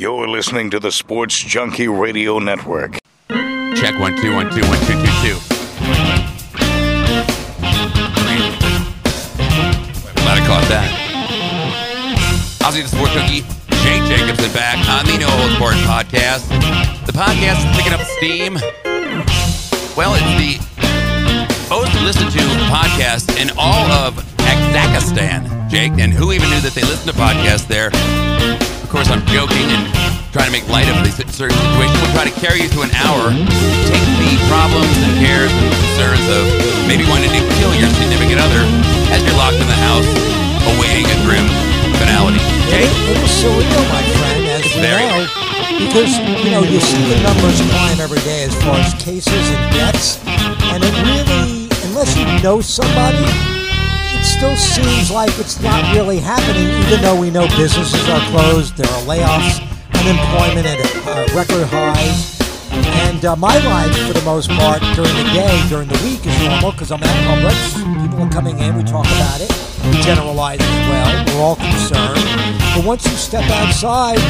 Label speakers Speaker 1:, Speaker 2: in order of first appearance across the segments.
Speaker 1: You're listening to the Sports Junkie Radio Network.
Speaker 2: Check one two one two one two two two. Glad I caught that. Ozzy the Sports Junkie, Jake Jacobson back on the No Holds Barred podcast. The podcast is picking up steam. Well, it's the most listened to podcast in all of Kazakhstan, Jake. And who even knew that they listen to podcasts there? Of course, I'm joking and trying to make light of this certain situation. We'll try to carry you through an hour, take the problems and cares and concerns of maybe wanting to kill your significant other as you're locked in the house, awaiting a grim finality. Jake?
Speaker 3: It is surreal, my friend, as
Speaker 2: It's
Speaker 3: you
Speaker 2: very.
Speaker 3: know, because you know you see the numbers climb every day as far as cases and deaths, and it really, unless you know somebody, it still seems like it's not really happening. Even though we know businesses are closed, there are layoffs, unemployment at uh, record highs. And uh, my life, for the most part, during the day, during the week, is normal because I'm at Publix. People are coming in, we talk about it. We generalize as well. We're all concerned. But once you step outside,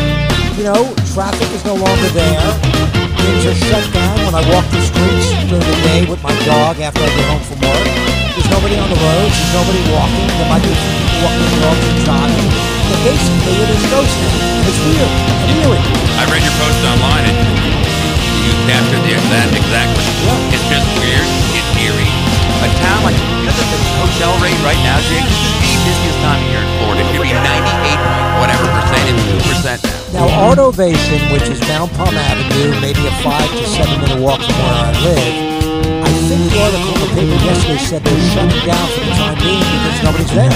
Speaker 3: you know, traffic is no longer there. Things are shut down. When I walk the streets during the day with my dog after I get home from work, there's nobody on the roads. There's nobody walking. There might be few people walking the dogs and jogging. But basically, it is ghost town. It's weird. Weird.
Speaker 2: I read your post online and you captured the exact exactly. It's just weird. It's eerie. A town like look at the hotel rate right now, Jake. This is the busiest time of year in Florida. It should be 98 point whatever percent. It's two percent now.
Speaker 3: Now, Art Ovation, which is Mount Palm Avenue, maybe a five to seven minute walk from where I live, I think the article in the paper yesterday said they're shutting down for the time being because nobody's there.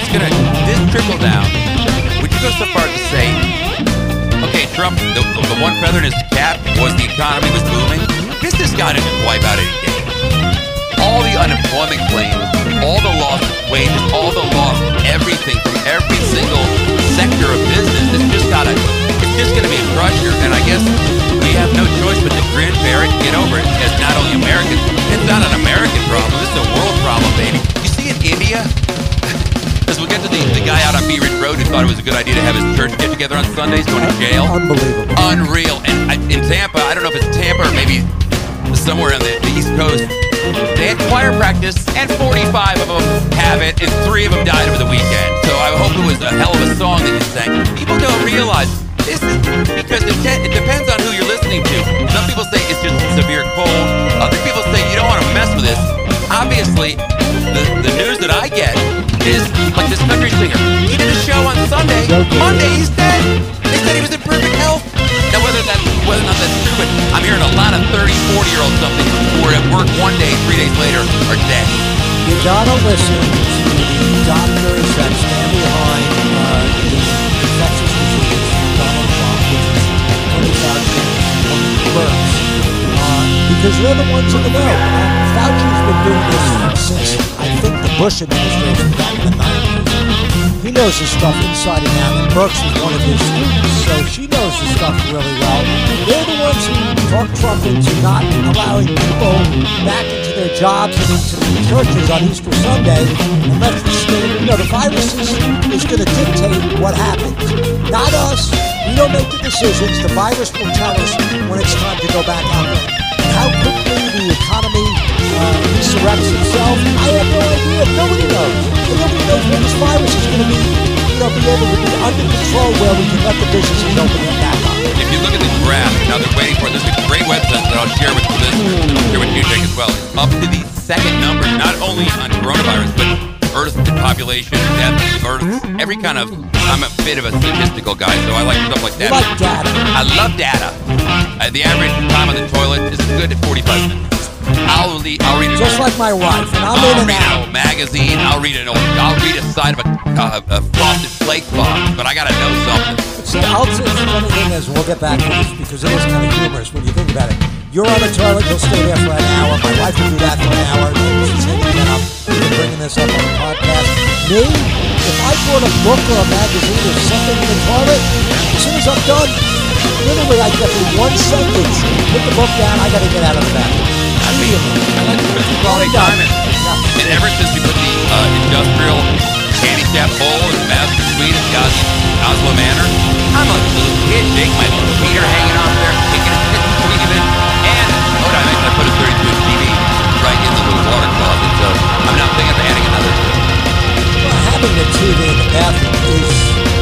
Speaker 2: It's gonna this trickle down. Would you go so far as to say, okay, Trump, the, the one feather in his cap was the economy was booming. This this guy didn't wipe out any day. All the unemployment claims, all the lost wages, all the lost everything from every single sector of business. It's just gotta, it's just gonna be a crusher. And I guess we have no choice but to grin, bear it, and get over it. As not only Americans, it's not an American problem. It's a world problem, baby. You see in India, As we'll get to the, the guy out on Bee Ridge Road who thought it was a good idea to have his church get together on Sundays, going to jail.
Speaker 3: Unbelievable.
Speaker 2: Unreal. And I- in Tampa, I don't know if it's Tampa or maybe somewhere on the, East Coast, they had choir practice, and 45 of them have it, and three of them died over the weekend. So I hope it was a hell of a song that you sang. People don't realize this is because it, de- it depends on who you're listening to. Some people say it's just severe cold. Other people say you don't want to mess with this. Obviously, the, the news that I get is like this country singer. He did a show on Sunday. Monday, he's dead. They said he was in perfect health. Whether that whether or not that's true, but I'm hearing a lot of 30, 40 year olds something who are at work one day, three days later, are dead.
Speaker 3: You gotta listen to the doctors that stand behind uh, the infectious disease, Donald Trump, which is Fauci, Birx, uh, because they're the ones in the know. And Fauci's been doing this since I think the Bush administration back in the 90s. He knows his stuff inside and out, and Birx was one of his students, so she knows stuff really well. They're the ones who talk Trump into not allowing people back into their jobs and into the churches on Easter Sunday unless the state, you know, the virus is, is going to dictate what happens. Not us. We don't make the decisions. The virus will tell us when it's time to go back out there. And how quickly the economy uh, itself, I have no idea. Nobody knows. And nobody knows when this virus is going to be, know, be able to be under control where we can let the businesses open them back up.
Speaker 2: If you look at the graph, now they're waiting for it. There's a great website that I'll share with you, share with you, Jake, as well. It's up to the second number, not only on coronavirus, but Earth population, death, Earth, every kind of. I'm a bit of a statistical guy, so I like stuff like
Speaker 3: You
Speaker 2: that.
Speaker 3: like data.
Speaker 2: I love data. Uh, the average time on the toilet is good at 45 minutes. I'll read. I'll read it.
Speaker 3: Just like my wife. And I'm
Speaker 2: I'll
Speaker 3: in
Speaker 2: read an old magazine. I'll read an old. I'll read a side of a, uh, a frosted flake box, but I gotta know something.
Speaker 3: See, I'll say the funny thing is, we'll get back to this because it is kind of humorous when you think about it. You're on the toilet, you'll stay there for an hour. My wife will do that for an hour. Then she's hanging it up. We've been bringing this up on the podcast. Me, if I brought a book or a magazine or something in the toilet, as soon as I'm done, literally I get through one sentence, put the book down, I got to get out of the bathroom
Speaker 2: feel. I And ever since we put the uh, industrial handicap bowl in the master suite at the Os Oslo Manor, I'm a little kid. Jake, my little Peter, hanging off there, kicking it, tweaking it. And oh, I, I put a 32 inch TV right in the little water closet, so I'm not thinking of adding another.
Speaker 3: Well, having the TV in the bathroom is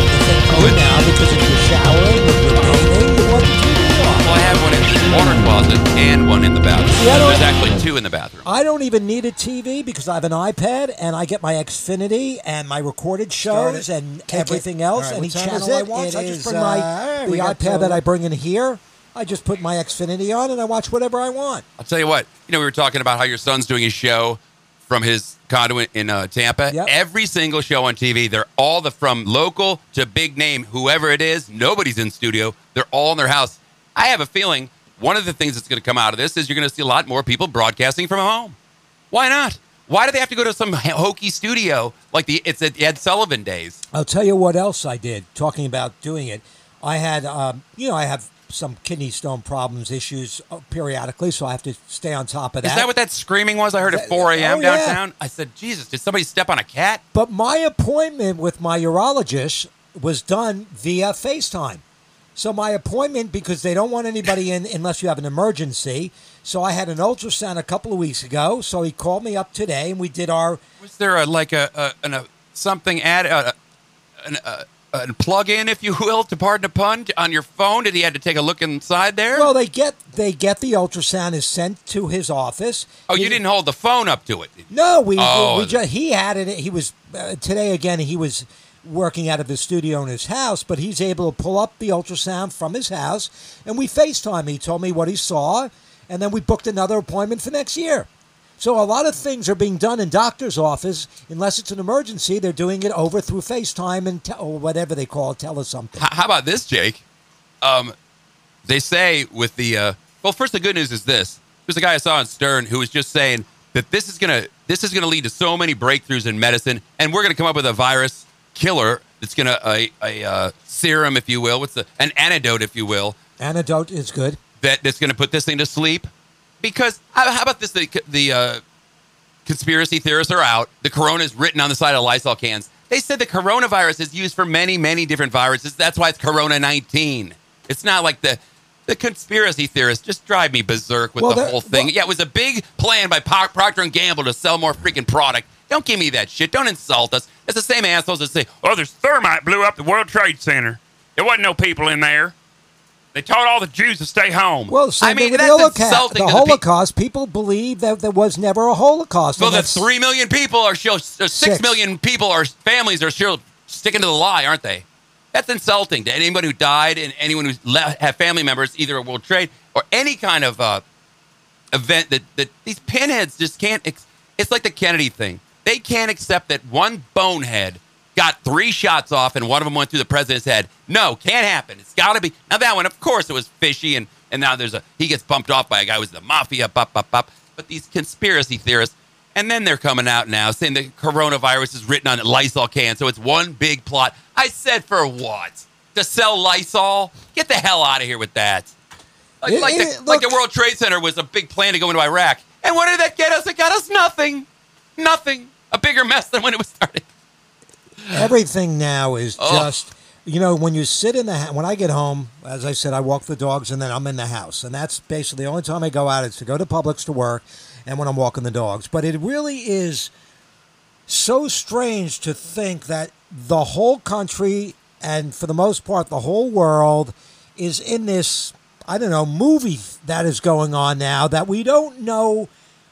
Speaker 3: the thing oh, now because if you're showering, if you're bathing, you want the TV.
Speaker 2: Well. I have one in the water closet and one in the bathroom.
Speaker 3: See, I don't-
Speaker 2: There's actually two in the bathroom.
Speaker 3: I don't even need a TV because I have an iPad and I get my Xfinity and my recorded shows and
Speaker 4: Take it.
Speaker 3: everything else.
Speaker 4: All right,
Speaker 3: Any
Speaker 4: what
Speaker 3: channel I want.
Speaker 4: It
Speaker 3: I just
Speaker 4: is,
Speaker 3: bring
Speaker 4: uh,
Speaker 3: my
Speaker 4: all right,
Speaker 3: the iPad
Speaker 4: till-
Speaker 3: that I bring in here. I just put my Xfinity on and I watch whatever I want.
Speaker 2: I'll tell you what. You know, we were talking about how your son's doing his show from his condo in- in uh, Tampa.
Speaker 3: Yep.
Speaker 2: Every single show on TV, they're all the from local to big name, whoever it is. Nobody's in studio. They're all in their house. I have a feeling one of the things that's going to come out of this is you're going to see a lot more people broadcasting from home. Why not? Why do they have to go to some hokey studio like the it's at Ed Sullivan days?
Speaker 3: I'll tell you what else I did. Talking about doing it, I had, um, you know, I have some kidney stone problems, issues uh, periodically, so I have to stay on top of that.
Speaker 2: Is that what that screaming was? I heard at 4 a.m.
Speaker 3: Oh, yeah.
Speaker 2: downtown. I said, Jesus, did somebody step on a cat?
Speaker 3: But my appointment with my urologist was done via FaceTime. So my appointment, because they don't want anybody in unless you have an emergency. So I had an ultrasound a couple of weeks ago. So he called me up today, and we did our.
Speaker 2: Was there a like a, a, an, a something add a, an, a, a plug in, if you will, to pardon the pun, on your phone? Did he had to take a look inside there?
Speaker 3: Well, they get they get the ultrasound is sent to his office.
Speaker 2: oh,
Speaker 3: He-
Speaker 2: you didn't hold the phone up to it.
Speaker 3: No, we
Speaker 2: Oh.
Speaker 3: we just he had it. He was uh, today again. He was working out of his studio in his house, but he's able to pull up the ultrasound from his house, and we FaceTime. He told me what he saw, and then we booked another appointment for next year. So a lot of things are being done in doctor's office, unless it's an emergency. They're doing it over through FaceTime and te- or whatever they call it, tell us something.
Speaker 2: How about this, Jake? Um, they say with the uh, well, first the good news is this: there's a guy I saw on Stern who was just saying that this is gonna this is gonna lead to so many breakthroughs in medicine, and we're gonna come up with a virus killer that's gonna a, a uh, serum, if you will, what's the an antidote, if you will,
Speaker 3: Antidote is good.
Speaker 2: that that's going to put this thing to sleep. Because how, how about this? The, the uh, conspiracy theorists are out. The corona is written on the side of Lysol cans. They said the coronavirus is used for many, many different viruses. That's why it's Corona 19. It's not like the the conspiracy theorists just drive me berserk with
Speaker 3: Well,
Speaker 2: the whole thing.
Speaker 3: well-
Speaker 2: yeah, it was a big plan by Pro- Procter and Gamble to sell more freaking product. Don't give me that shit. Don't insult us. It's the same assholes that say, "Oh, there's thermite blew up the World Trade Center. There wasn't no people in there. They told all the Jews to stay home."
Speaker 3: Well,
Speaker 2: I mean, that's
Speaker 3: the Holocaust.
Speaker 2: insulting
Speaker 3: The
Speaker 2: the pe-
Speaker 3: Holocaust, people believe that there was never a Holocaust.
Speaker 2: Well, the
Speaker 3: that's-
Speaker 2: three million people are still, uh, six
Speaker 3: Six.
Speaker 2: million people are families are still sticking to the lie, aren't they? That's insulting to anyone who died and anyone who have family members, either at World Trade or any kind of uh, event that, that these pinheads just can't. Ex- it's like the Kennedy thing. They can't accept that one bonehead got three shots off and one of them went through the president's head. No, can't happen. It's got to be. Now that one, of course, it was fishy, and and now there's a he gets bumped off by a guy who's the mafia. Bop, bop, bop. But these conspiracy theorists, and then they're coming out now saying the coronavirus is written on Lysol cans, so it's one big plot. I said for what? To sell Lysol? Get the hell out of here with that. Like,
Speaker 3: It-
Speaker 2: like, the,
Speaker 3: it-
Speaker 2: like the World Trade Center was a big plan to go into Iraq. And what did that get us? It got us nothing. Nothing. A bigger mess than when it was started.
Speaker 3: everything now is
Speaker 2: Oh.
Speaker 3: just you know when you sit in the ha- when I get home, as I said, I walk the dogs and then I'm in the house, and that's basically the only time I go out is to go to Publix to work, and when I'm walking the dogs. But it really is so strange to think that the whole country and for the most part the whole world is in this I don't know movie that is going on now that we don't know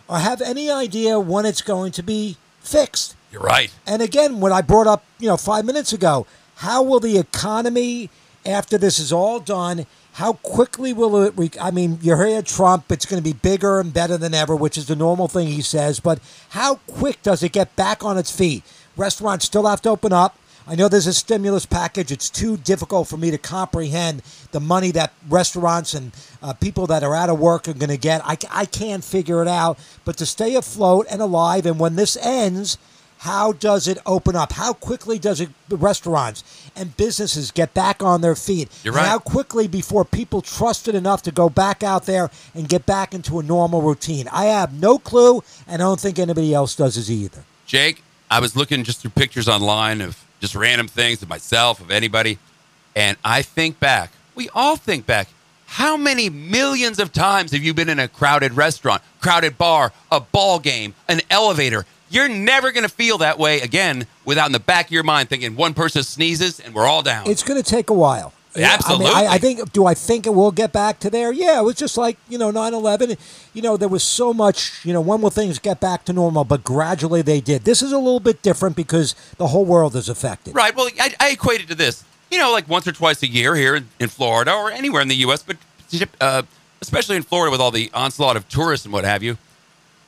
Speaker 3: or have any idea when it's going to be fixed.
Speaker 2: You're right.
Speaker 3: And again, what I brought up, you know, five minutes ago, how will the economy, after this is all done, how quickly will it? Re- I mean, you hear Trump; it's going to be bigger and better than ever, which is the normal thing he says. But how quick does it get back on its feet? Restaurants still have to open up. I know there's a stimulus package. It's too difficult for me to comprehend the money that restaurants and uh, people that are out of work are going to get. I, I can't figure it out. But to stay afloat and alive, and when this ends, how does it open up? How quickly does it restaurants and businesses get back on their feet?
Speaker 2: You're
Speaker 3: And
Speaker 2: right.
Speaker 3: How quickly before people trust it enough to go back out there and get back into a normal routine? I have no clue, and I don't think anybody else does either.
Speaker 2: Jake, I was looking just through pictures online of just random things of myself, of anybody, and I think back. We all think back. How many millions of times have you been in a crowded restaurant, crowded bar, a ball game, an elevator? You're never going to feel that way again without in the back of your mind thinking one person sneezes and we're all down.
Speaker 3: It's going to take a while. Yeah,
Speaker 2: Absolutely.
Speaker 3: I, mean, I, I think. Do I think it will get back to there? Yeah, it was just like you know 9/11. You know, there was so much. You know, when will things get back to normal? But gradually they did. This is a little bit different because the whole world is affected.
Speaker 2: Right. Well, I, I equate it to this. You know, like once or twice a year here in, in Florida or anywhere in the U.S., but uh, especially in Florida with all the onslaught of tourists and what have you.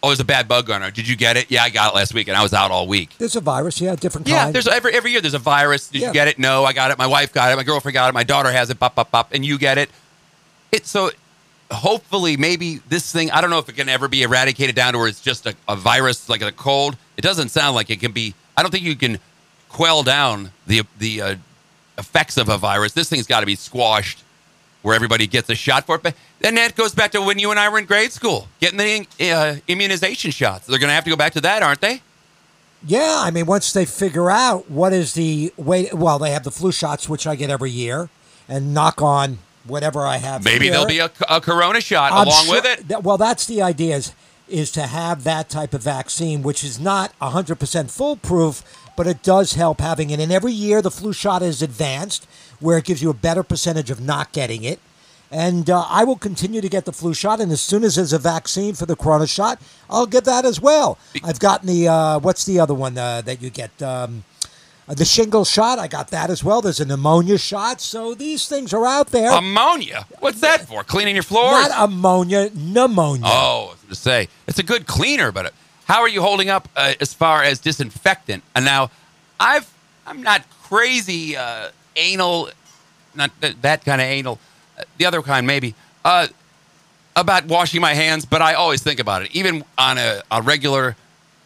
Speaker 2: Oh, there's a bad bug on. Did you get it? Yeah, I got it last week, and I was out all week.
Speaker 3: There's a virus, yeah, different
Speaker 2: Yeah,
Speaker 3: kind.
Speaker 2: there's every every year there's a virus. Did
Speaker 3: Yeah.
Speaker 2: you get it? No, I got it. My wife got it. My girlfriend got it. My daughter has it. Pop, pop, pop, and you get it. It's so. Hopefully, maybe this thing. I don't know if it can ever be eradicated down to where it's just a, a virus like a cold. It doesn't sound like it can be. I don't think you can quell down the the uh, effects of a virus. This thing's got to be squashed where everybody gets a shot for it. But then that goes back to when you and I were in grade school, getting the uh, immunization shots. They're going to have to go back to that, aren't they?
Speaker 3: Yeah, I mean, once they figure out what is the way, well, they have the flu shots, which I get every year, and knock on whatever I have.
Speaker 2: Maybe
Speaker 3: here.
Speaker 2: there'll be a, a corona shot
Speaker 3: I'm
Speaker 2: along
Speaker 3: sure-
Speaker 2: with it.
Speaker 3: that- well, that's the idea is, is to have that type of vaccine, which is not 100% foolproof, but it does help having it. And every year the flu shot is advanced, where it gives you a better percentage of not getting it. And uh, I will continue to get the flu shot, and as soon as there's a vaccine for the corona shot, I'll get that as well. I've gotten the uh, what's the other one uh, that you get? Um, uh, the shingle shot, I got that as well. There's a pneumonia shot, so these things are out there.
Speaker 2: Ammonia. What's that for? Cleaning your floors?
Speaker 3: Not ammonia, pneumonia.
Speaker 2: oh, I was going to say it's a good cleaner, but uh, how are you holding up uh, as far as disinfectant? And now, I've I'm not crazy uh, anal, not th- that kind of anal. The other kind maybe. Uh, about washing my hands, but I always think about it. Even on a, a regular,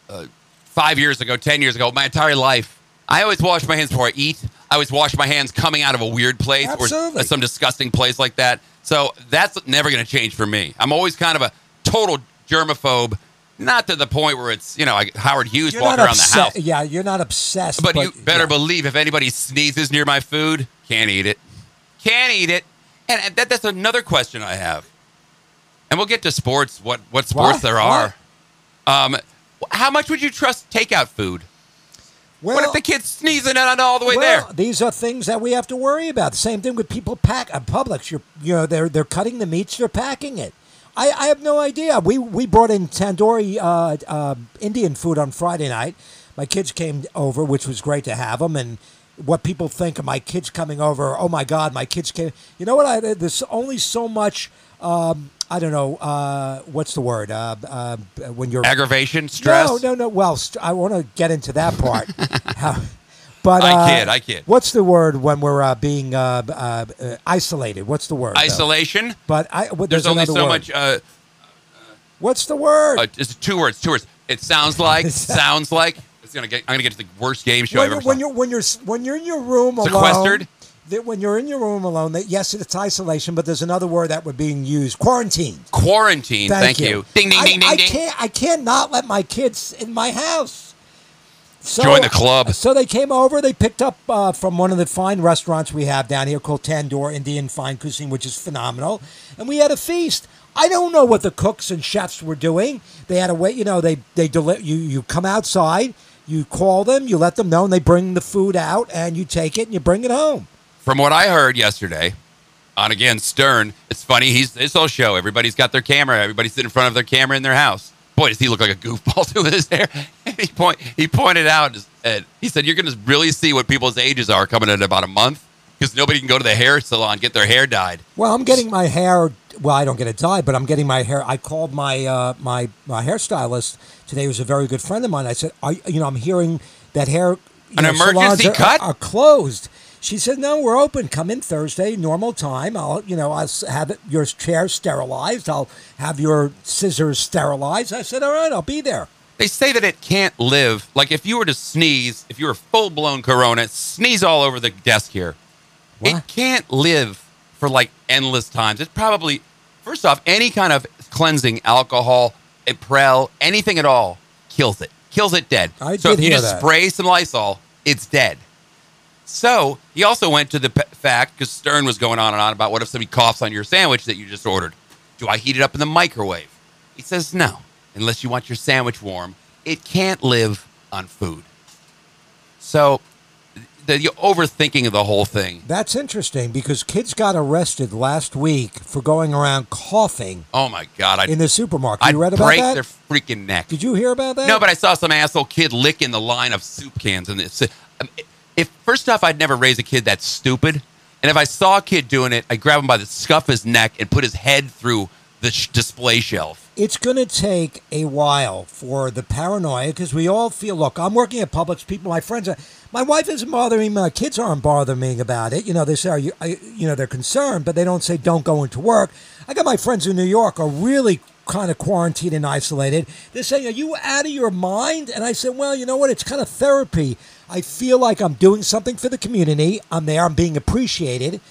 Speaker 2: uh, five years ago, ten years ago, my entire life, I always wash my hands before I eat. I always wash my hands coming out of a weird place
Speaker 3: Absolutely.
Speaker 2: or some disgusting place like that. So that's never going to change for me. I'm always kind of a total germaphobe, not to the point where it's you know like Howard Hughes
Speaker 3: You're
Speaker 2: walking around the house.
Speaker 3: Yeah, you're not obsessed.
Speaker 2: But, you better
Speaker 3: yeah.
Speaker 2: believe if anybody sneezes near my food, can't eat it. Can't eat it. And and that, that's another question I have. And we'll get to sports, what, what sports
Speaker 3: What?
Speaker 2: there are. Um, how much would you trust takeout food?
Speaker 3: Well,
Speaker 2: what if the kid's sneezing at on all the way
Speaker 3: well,
Speaker 2: there?
Speaker 3: these are things that we have to worry about. The same thing with people pack at Publix. You're, you know, they're they're cutting the meats, they're packing it. I, I have no idea. We we brought in tandoori uh, uh, Indian food on Friday night. My kids came over, which was great to have them, and what people think of my kids coming over. Oh my God, my kids came. You know what? I there's only so much. Um, I don't know. Uh, what's the word? Uh, uh, when you're
Speaker 2: Aggravation, stress?
Speaker 3: No, no, no. Well, st- I want to get into that part. How, but
Speaker 2: I
Speaker 3: uh,
Speaker 2: kid, I kid.
Speaker 3: What's the word when we're uh, being uh, isolated? What's the word? though?
Speaker 2: Isolation?
Speaker 3: But I, well,
Speaker 2: There's, only so
Speaker 3: word.
Speaker 2: much. Uh,
Speaker 3: What's the word?
Speaker 2: uh, it's two words. Two words. It sounds like. sounds like. Gonna get. I'm gonna get to the worst game show
Speaker 3: when,
Speaker 2: I've ever
Speaker 3: when
Speaker 2: saw.
Speaker 3: you're when you're when you're in your room alone.
Speaker 2: Sequestered?
Speaker 3: that when you're in your room alone, that yes, it's isolation, but there's another word that would being used: quarantine.
Speaker 2: Quarantine. Thank, you. Ding ding
Speaker 3: I,
Speaker 2: ding ding
Speaker 3: I
Speaker 2: ding.
Speaker 3: can't. I can't not let my kids in my house. So,
Speaker 2: Join the club.
Speaker 3: So they came over. They picked up uh, from one of the fine restaurants we have down here called Tandoor Indian Fine Cuisine, which is phenomenal. And we had a feast. I don't know what the cooks and chefs were doing. They had a way, you know. They they deli- you you come outside, you call them, you let them know, and they bring the food out, and you take it and you bring it home.
Speaker 2: From what I heard yesterday, on again Stern, it's funny. He's this whole show. Everybody's got their camera. Everybody's sitting in front of their camera in their house. Boy, does he look like a goofball too with his hair. He point he pointed out. uh, he said, "You're going to really see what people's ages are coming in about a month because nobody can go to the hair salon get their hair dyed."
Speaker 3: Well, I'm getting my hair. Well, I don't get it dyed, but I'm getting my hair. I called my uh, my my hairstylist today. Who's a very good friend of mine. I said, are, you know, I'm hearing that hair.
Speaker 2: An
Speaker 3: know,
Speaker 2: emergency
Speaker 3: are,
Speaker 2: cut?
Speaker 3: are, closed. She said, "No, we're open. Come in Thursday, normal time. I'll, you know, I'll have it, your chair sterilized. I'll have your scissors sterilized." I said, "All right, I'll be there."
Speaker 2: They say that it can't live. Like if you were to sneeze, if you were full blown corona, sneeze all over the desk here. It can't live for like endless times. It's probably first off, any kind of cleansing, alcohol, Prel, anything at all, kills it. Kills it dead.
Speaker 3: I
Speaker 2: so if you just
Speaker 3: that.
Speaker 2: spray some Lysol, it's dead. So he also went to the p- fact because Stern was going on and on about what if somebody coughs on your sandwich that you just ordered? Do I heat it up in the microwave? He says no, unless you want your sandwich warm. it can't live on food. So the, the overthinking of the whole thing.
Speaker 3: That's interesting because kids got arrested last week for going around coughing
Speaker 2: Oh my god! I
Speaker 3: in the supermarket.
Speaker 2: I'd
Speaker 3: You read about
Speaker 2: break
Speaker 3: that?
Speaker 2: their freaking neck.
Speaker 3: Did you hear about that?
Speaker 2: No, but I saw some asshole kid licking the line of soup cans and this. um, If first off, I'd never raise a kid that's stupid, and if I saw a kid doing it, I'd grab him by the scuff of his neck and put his head through the sh- display shelf.
Speaker 3: it's going to take a while for the paranoia because we all feel. Look, I'm working at Publix. People, my friends, are, my wife isn't bothering me. My kids aren't bothering me about it. You know, they say, are you, I, you know, they're concerned, but they don't say don't go into work. I got my friends in New York are really kind of quarantined and isolated. They're saying, "Are you out of your mind?" And I said, "Well, you know what? It's kind of therapy. I feel like I'm doing something for the community. I'm there. I'm being appreciated."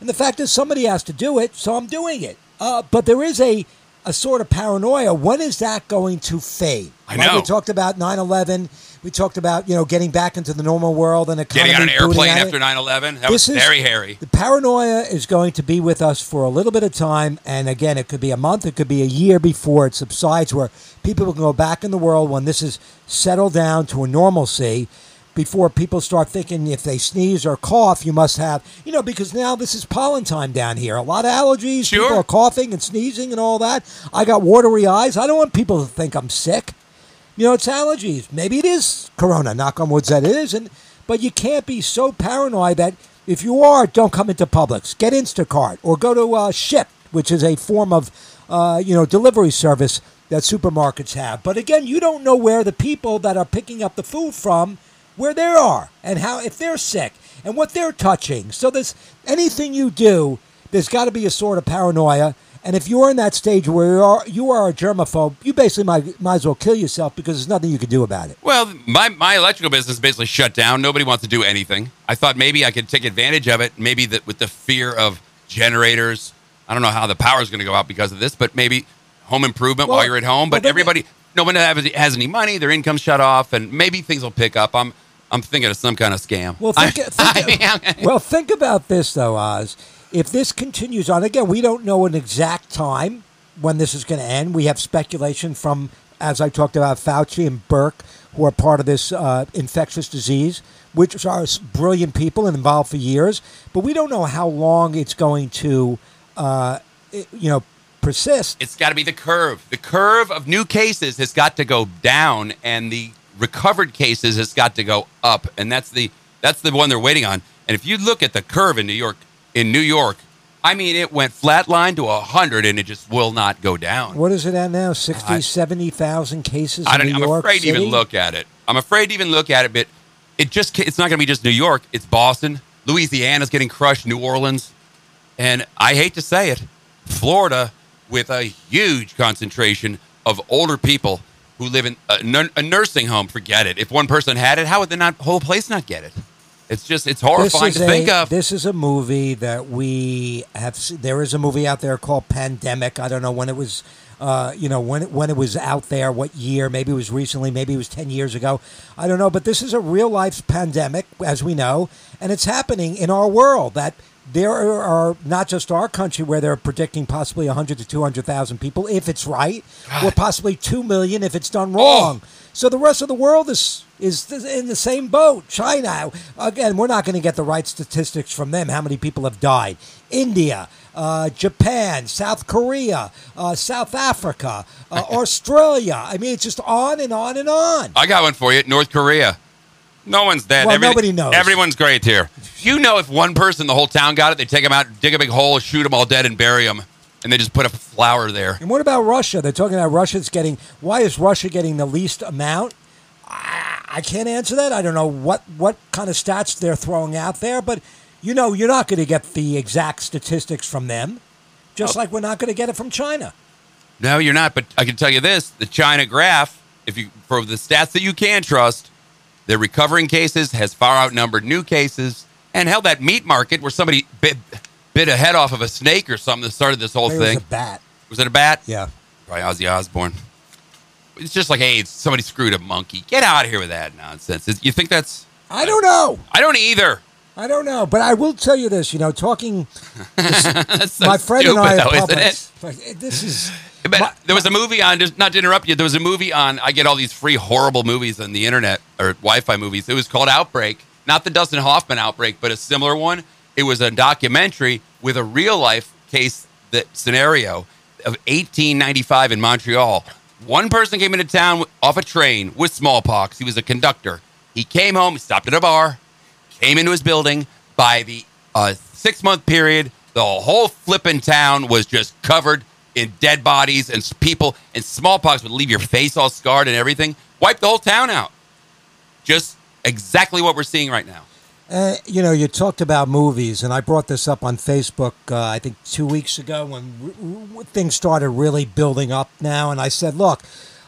Speaker 3: And the fact is, somebody has to do it, so I'm doing it. Uh, but there is a a sort of paranoia. When is that going to fade?
Speaker 2: I
Speaker 3: Like
Speaker 2: know.
Speaker 3: we talked about 9/11. We talked about you know getting back into the normal world and economy.
Speaker 2: Getting on an airplane after
Speaker 3: it.
Speaker 2: 9/11. That
Speaker 3: This
Speaker 2: was
Speaker 3: is-
Speaker 2: very hairy.
Speaker 3: The paranoia is going to be with us for a little bit of time, and again, it could be a month, it could be a year before it subsides, where people can go back in the world when this is settled down to a normalcy. Before people start thinking if they sneeze or cough, you must have, you know, because now this is pollen time down here. A lot of allergies.
Speaker 2: Sure.
Speaker 3: People are coughing and sneezing and all that. I got watery eyes. I don't want people to think I'm sick. You know, it's allergies. Maybe it is corona. Knock on wood that it isn't. But you can't be so paranoid that if you are, don't come into Publix. Get Instacart or go to uh, Shipt, which is a form of, uh, you know, delivery service that supermarkets have. But again, you don't know where the people that are picking up the food from, where they are, and how if they're sick and what they're touching. So there's anything you do, there's got to be a sort of paranoia. And if you're in that stage where you are, you are a germaphobe, you basically might, might as well kill yourself because there's nothing you can do about it.
Speaker 2: Well, my, my electrical business basically shut down. Nobody wants to do anything. I thought maybe I could take advantage of it. Maybe that with the fear of generators. I don't know how the power is going to go out because of this, but maybe home improvement
Speaker 3: Well-
Speaker 2: while you're at home. But
Speaker 3: then-
Speaker 2: everybody, no one has, has any money. Their income's shut off, and maybe things will pick up. I'm I'm thinking of some kind of scam.
Speaker 3: Well, think,
Speaker 2: I-
Speaker 3: think-
Speaker 2: I
Speaker 3: well, think about this though, Oz. If this continues on, again, we don't know an exact time when this is going to end. We have speculation from, as I talked about, Fauci and Burke, who are part of this uh, infectious disease, which are brilliant people and involved for years. But we don't know how long it's going to, uh, you know, persist.
Speaker 2: it's got to be the curve. The curve of new cases has got to go down, and the recovered cases has got to go up, and that's the that's the one they're waiting on. And if you look at the curve in New York, in New York, I mean, it went flatline to hundred, and it just will not go down.
Speaker 3: What is it at now? 60, 70,000 cases
Speaker 2: I
Speaker 3: in
Speaker 2: don't,
Speaker 3: New
Speaker 2: I'm
Speaker 3: York
Speaker 2: afraid to even look at it. I'm afraid to even look at it, but it just it's not going to be just New York. It's Boston, Louisiana's getting crushed, New Orleans, and I hate to say it, Florida with a huge concentration of older people who live in a, a nursing home. Forget it. If one person had it, how would the not, whole place not get it? It's just it's horrifying to
Speaker 3: is
Speaker 2: think of.
Speaker 3: This is a movie that we have. There is a movie out there called Pandemic. I don't know when it was. Uh, you know when it, when it was out there, what year? Maybe it was recently. Maybe it was ten years ago. I don't know. But this is a real life pandemic, as we know, and it's happening in our world. That there are not just our country where they're predicting possibly 100 to 200,000 people if it's right, or possibly 2 million if it's done wrong. So the rest of the world is is in the same boat. China, again, we're not going to get the right statistics from them. How many people have died? India, uh, Japan, South Korea, uh, South Africa, uh, Australia. I mean, it's just on and on and on.
Speaker 2: I got one for you. North Korea. No one's dead.
Speaker 3: Well,
Speaker 2: Everything-
Speaker 3: nobody knows.
Speaker 2: Everyone's great here. You know, if one person, the whole town got it, they take them out, dig a big hole, shoot them all dead, and bury them, and they just put a flower there.
Speaker 3: And what about Russia? They're talking about Russia's getting. Why is Russia getting the least amount? I, I can't answer that. I don't know what what kind of stats they're throwing out there, but you know, you're not going to get the exact statistics from them. Just oh. like we're not going to get it from China.
Speaker 2: No, you're not. But I can tell you this: the China graph, if you for the stats that you can trust, their recovering cases has far outnumbered new cases. And hell, that meat market where somebody bit, bit a head off of a snake or something that started this whole
Speaker 3: Maybe it
Speaker 2: thing.
Speaker 3: was a bat.
Speaker 2: Was it a bat?
Speaker 3: Yeah.
Speaker 2: Probably Ozzy Osbourne. It's just like, hey, somebody screwed a monkey. Get out of here with that nonsense. You think that's?
Speaker 3: I don't know.
Speaker 2: I don't either.
Speaker 3: I don't know, but I will tell you this. You know, talking.
Speaker 2: That's so
Speaker 3: my friend
Speaker 2: stupid,
Speaker 3: and I
Speaker 2: though,
Speaker 3: are
Speaker 2: isn't it?
Speaker 3: Publix. Eh, this is.
Speaker 2: But
Speaker 3: my-
Speaker 2: there was a movie on, just not to interrupt you, there was a movie on, I get all these free horrible movies on the internet or Wi Fi movies. It was called Outbreak, not the Dustin Hoffman Outbreak, but a similar one. It was a documentary with a real life case that scenario of 1895 in Montreal. One person came into town off a train with smallpox. He was a conductor. He came home, He stopped at a bar, came into his building. By the uh, six month period, the whole flippin' town was just covered in dead bodies and people, and smallpox would leave your face all scarred and everything. Wipe the whole town out. Just exactly what we're seeing right now.
Speaker 3: Uh, you know, you talked about movies, and I brought this up on Facebook. Uh, I think two weeks ago when r- r- things started really building up now, and I said, "Look,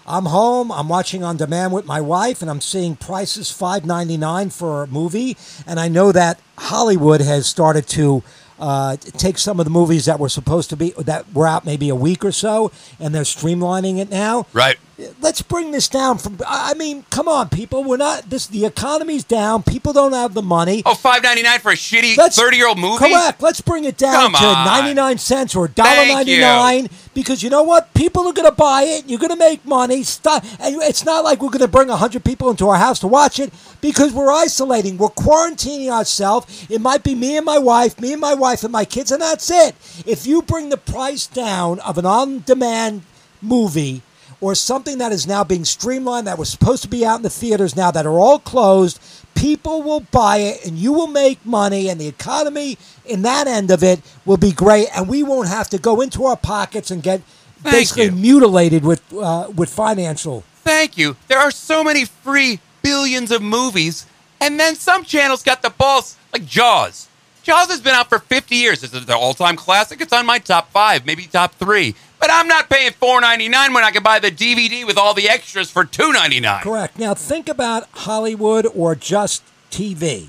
Speaker 3: I'm home. I'm watching on demand with my wife, and I'm seeing prices five ninety nine for a movie, and I know that Hollywood has started to." Uh, take some of the movies that were supposed to be that were out maybe a week or so, and they're streamlining it now
Speaker 2: Right.
Speaker 3: Let's bring this down from i mean come on people. We're not this the economy's down. People don't have the money.
Speaker 2: Oh, five ninety nine for a shitty 30 year old movie?
Speaker 3: correct. Let's bring it down
Speaker 2: Come
Speaker 3: to
Speaker 2: on.
Speaker 3: 99 cents or
Speaker 2: Thank you.
Speaker 3: $1.99 because you know what? People are going to buy it. You're going to make money. Stop. and it's not like we're going to bring 100 people into our house to watch it because we're isolating. We're quarantining ourselves. It might be me and my wife me and my wife and my kids and that's it. If you bring the price down of an on-demand movie or something that is now being streamlined that was supposed to be out in the theaters now that are all closed, people will buy it and you will make money and the economy in that end of it will be great and we won't have to go into our pockets and get
Speaker 2: Thank
Speaker 3: basically
Speaker 2: you.
Speaker 3: mutilated with uh, with financial.
Speaker 2: Thank you. There are so many free billions of movies, and then some channels got the balls, like Jaws. Jaws has been out for 50 years. It's an all-time classic. It's on my top five, maybe top three. But I'm not paying $4.99 when I can buy the DVD with all the extras for $2.99.
Speaker 3: Correct. Now think about Hollywood or just TV.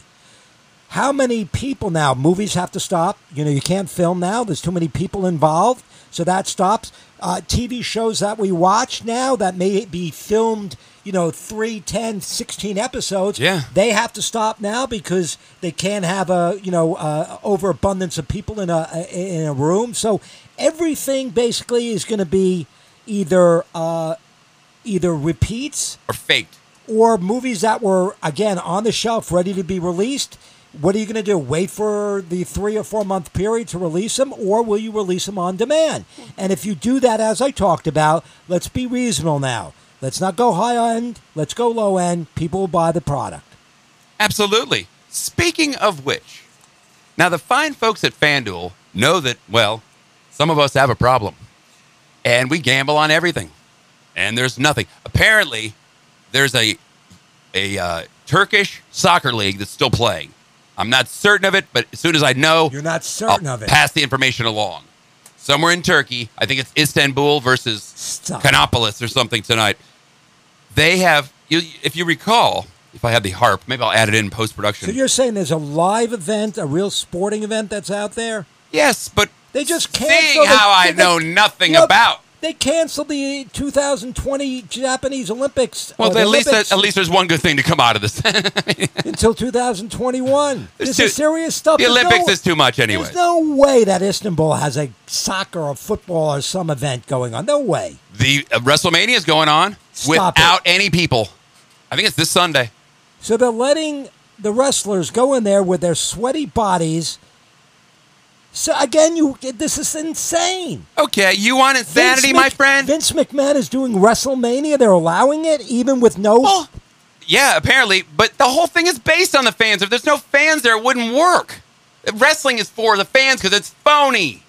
Speaker 3: How many people now? Movies have to stop. You know, you can't film now. There's too many people involved, so that stops. Uh, TV shows that we watch now that may be filmed, you know, 3, 10, 16 episodes.
Speaker 2: Yeah.
Speaker 3: They have to stop now because they can't have a, you know, uh, overabundance of people in a in a room. So everything basically is going to be either uh, either repeats
Speaker 2: Or faked.
Speaker 3: or movies that were again on the shelf ready to be released. What are you going to do? Wait for the three or four month period to release them or will you release them on demand? And if you do that as i talked about let's be reasonable now. Let's not go high end let's go low end. People will buy the product.
Speaker 2: Absolutely. Speaking of which, now the fine folks at FanDuel know that, well, some of us have a problem. And we gamble on everything. And there's nothing. Apparently, there's a a uh, Turkish soccer league that's still playing. I'm not certain of it, but as soon as I know,
Speaker 3: you're not certain
Speaker 2: I'll
Speaker 3: of it
Speaker 2: pass the information along. Somewhere in Turkey, I think it's Istanbul versus
Speaker 3: Stop.
Speaker 2: Kanopolis or something tonight. They have, you, if you recall, if I had the harp, maybe I'll add it in post production.
Speaker 3: so you're saying there's a live event a real sporting event that's out there
Speaker 2: yes, but
Speaker 3: They just
Speaker 2: seeing
Speaker 3: canceled.
Speaker 2: how
Speaker 3: they-
Speaker 2: I
Speaker 3: they-
Speaker 2: know nothing about.
Speaker 3: They canceled the 2020 Japanese Olympics.
Speaker 2: Well,
Speaker 3: the
Speaker 2: at least at least there's one good thing to come out of this.
Speaker 3: until 2021. This
Speaker 2: too-
Speaker 3: is serious stuff. There's
Speaker 2: Olympics
Speaker 3: no-
Speaker 2: is too much anyway.
Speaker 3: There's no way that Istanbul has a soccer or football or some event going on. No way.
Speaker 2: The uh, WrestleMania is going on
Speaker 3: Stop
Speaker 2: without
Speaker 3: it.
Speaker 2: any people. I think it's this Sunday.
Speaker 3: So they're letting the wrestlers go in there with their sweaty bodies. So again, you this is insane.
Speaker 2: Okay, you want insanity,
Speaker 3: Vince
Speaker 2: my friend?
Speaker 3: Vince McMahon is doing WrestleMania. They're allowing it even with no.
Speaker 2: Well, yeah, apparently, but the whole thing is based on the fans. If there's no fans there, it wouldn't work. Wrestling is for the fans because it's phony.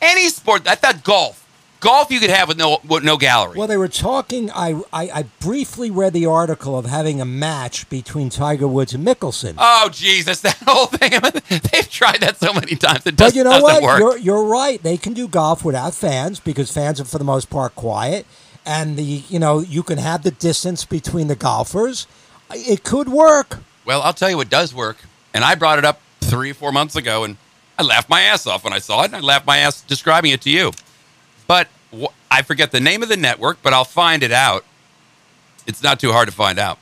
Speaker 2: Any sport, I thought golf. Golf you could have with no with no gallery.
Speaker 3: Well, they were talking. I, I I briefly read the article of having a match between Tiger Woods and Mickelson.
Speaker 2: oh Jesus, that whole thing. They've tried that so many times. It
Speaker 3: but you know
Speaker 2: doesn't
Speaker 3: what?
Speaker 2: work.
Speaker 3: You're you're right. They can do golf without fans because fans are for the most part quiet, and the you know you can have the distance between the golfers. It could work.
Speaker 2: Well, I'll tell you what does work. And I brought it up three or four months ago, and I laughed my ass off when I saw it, and I laughed my ass describing it to you. But wh- I forget the name of the network, but I'll find it out. It's not too hard to find out.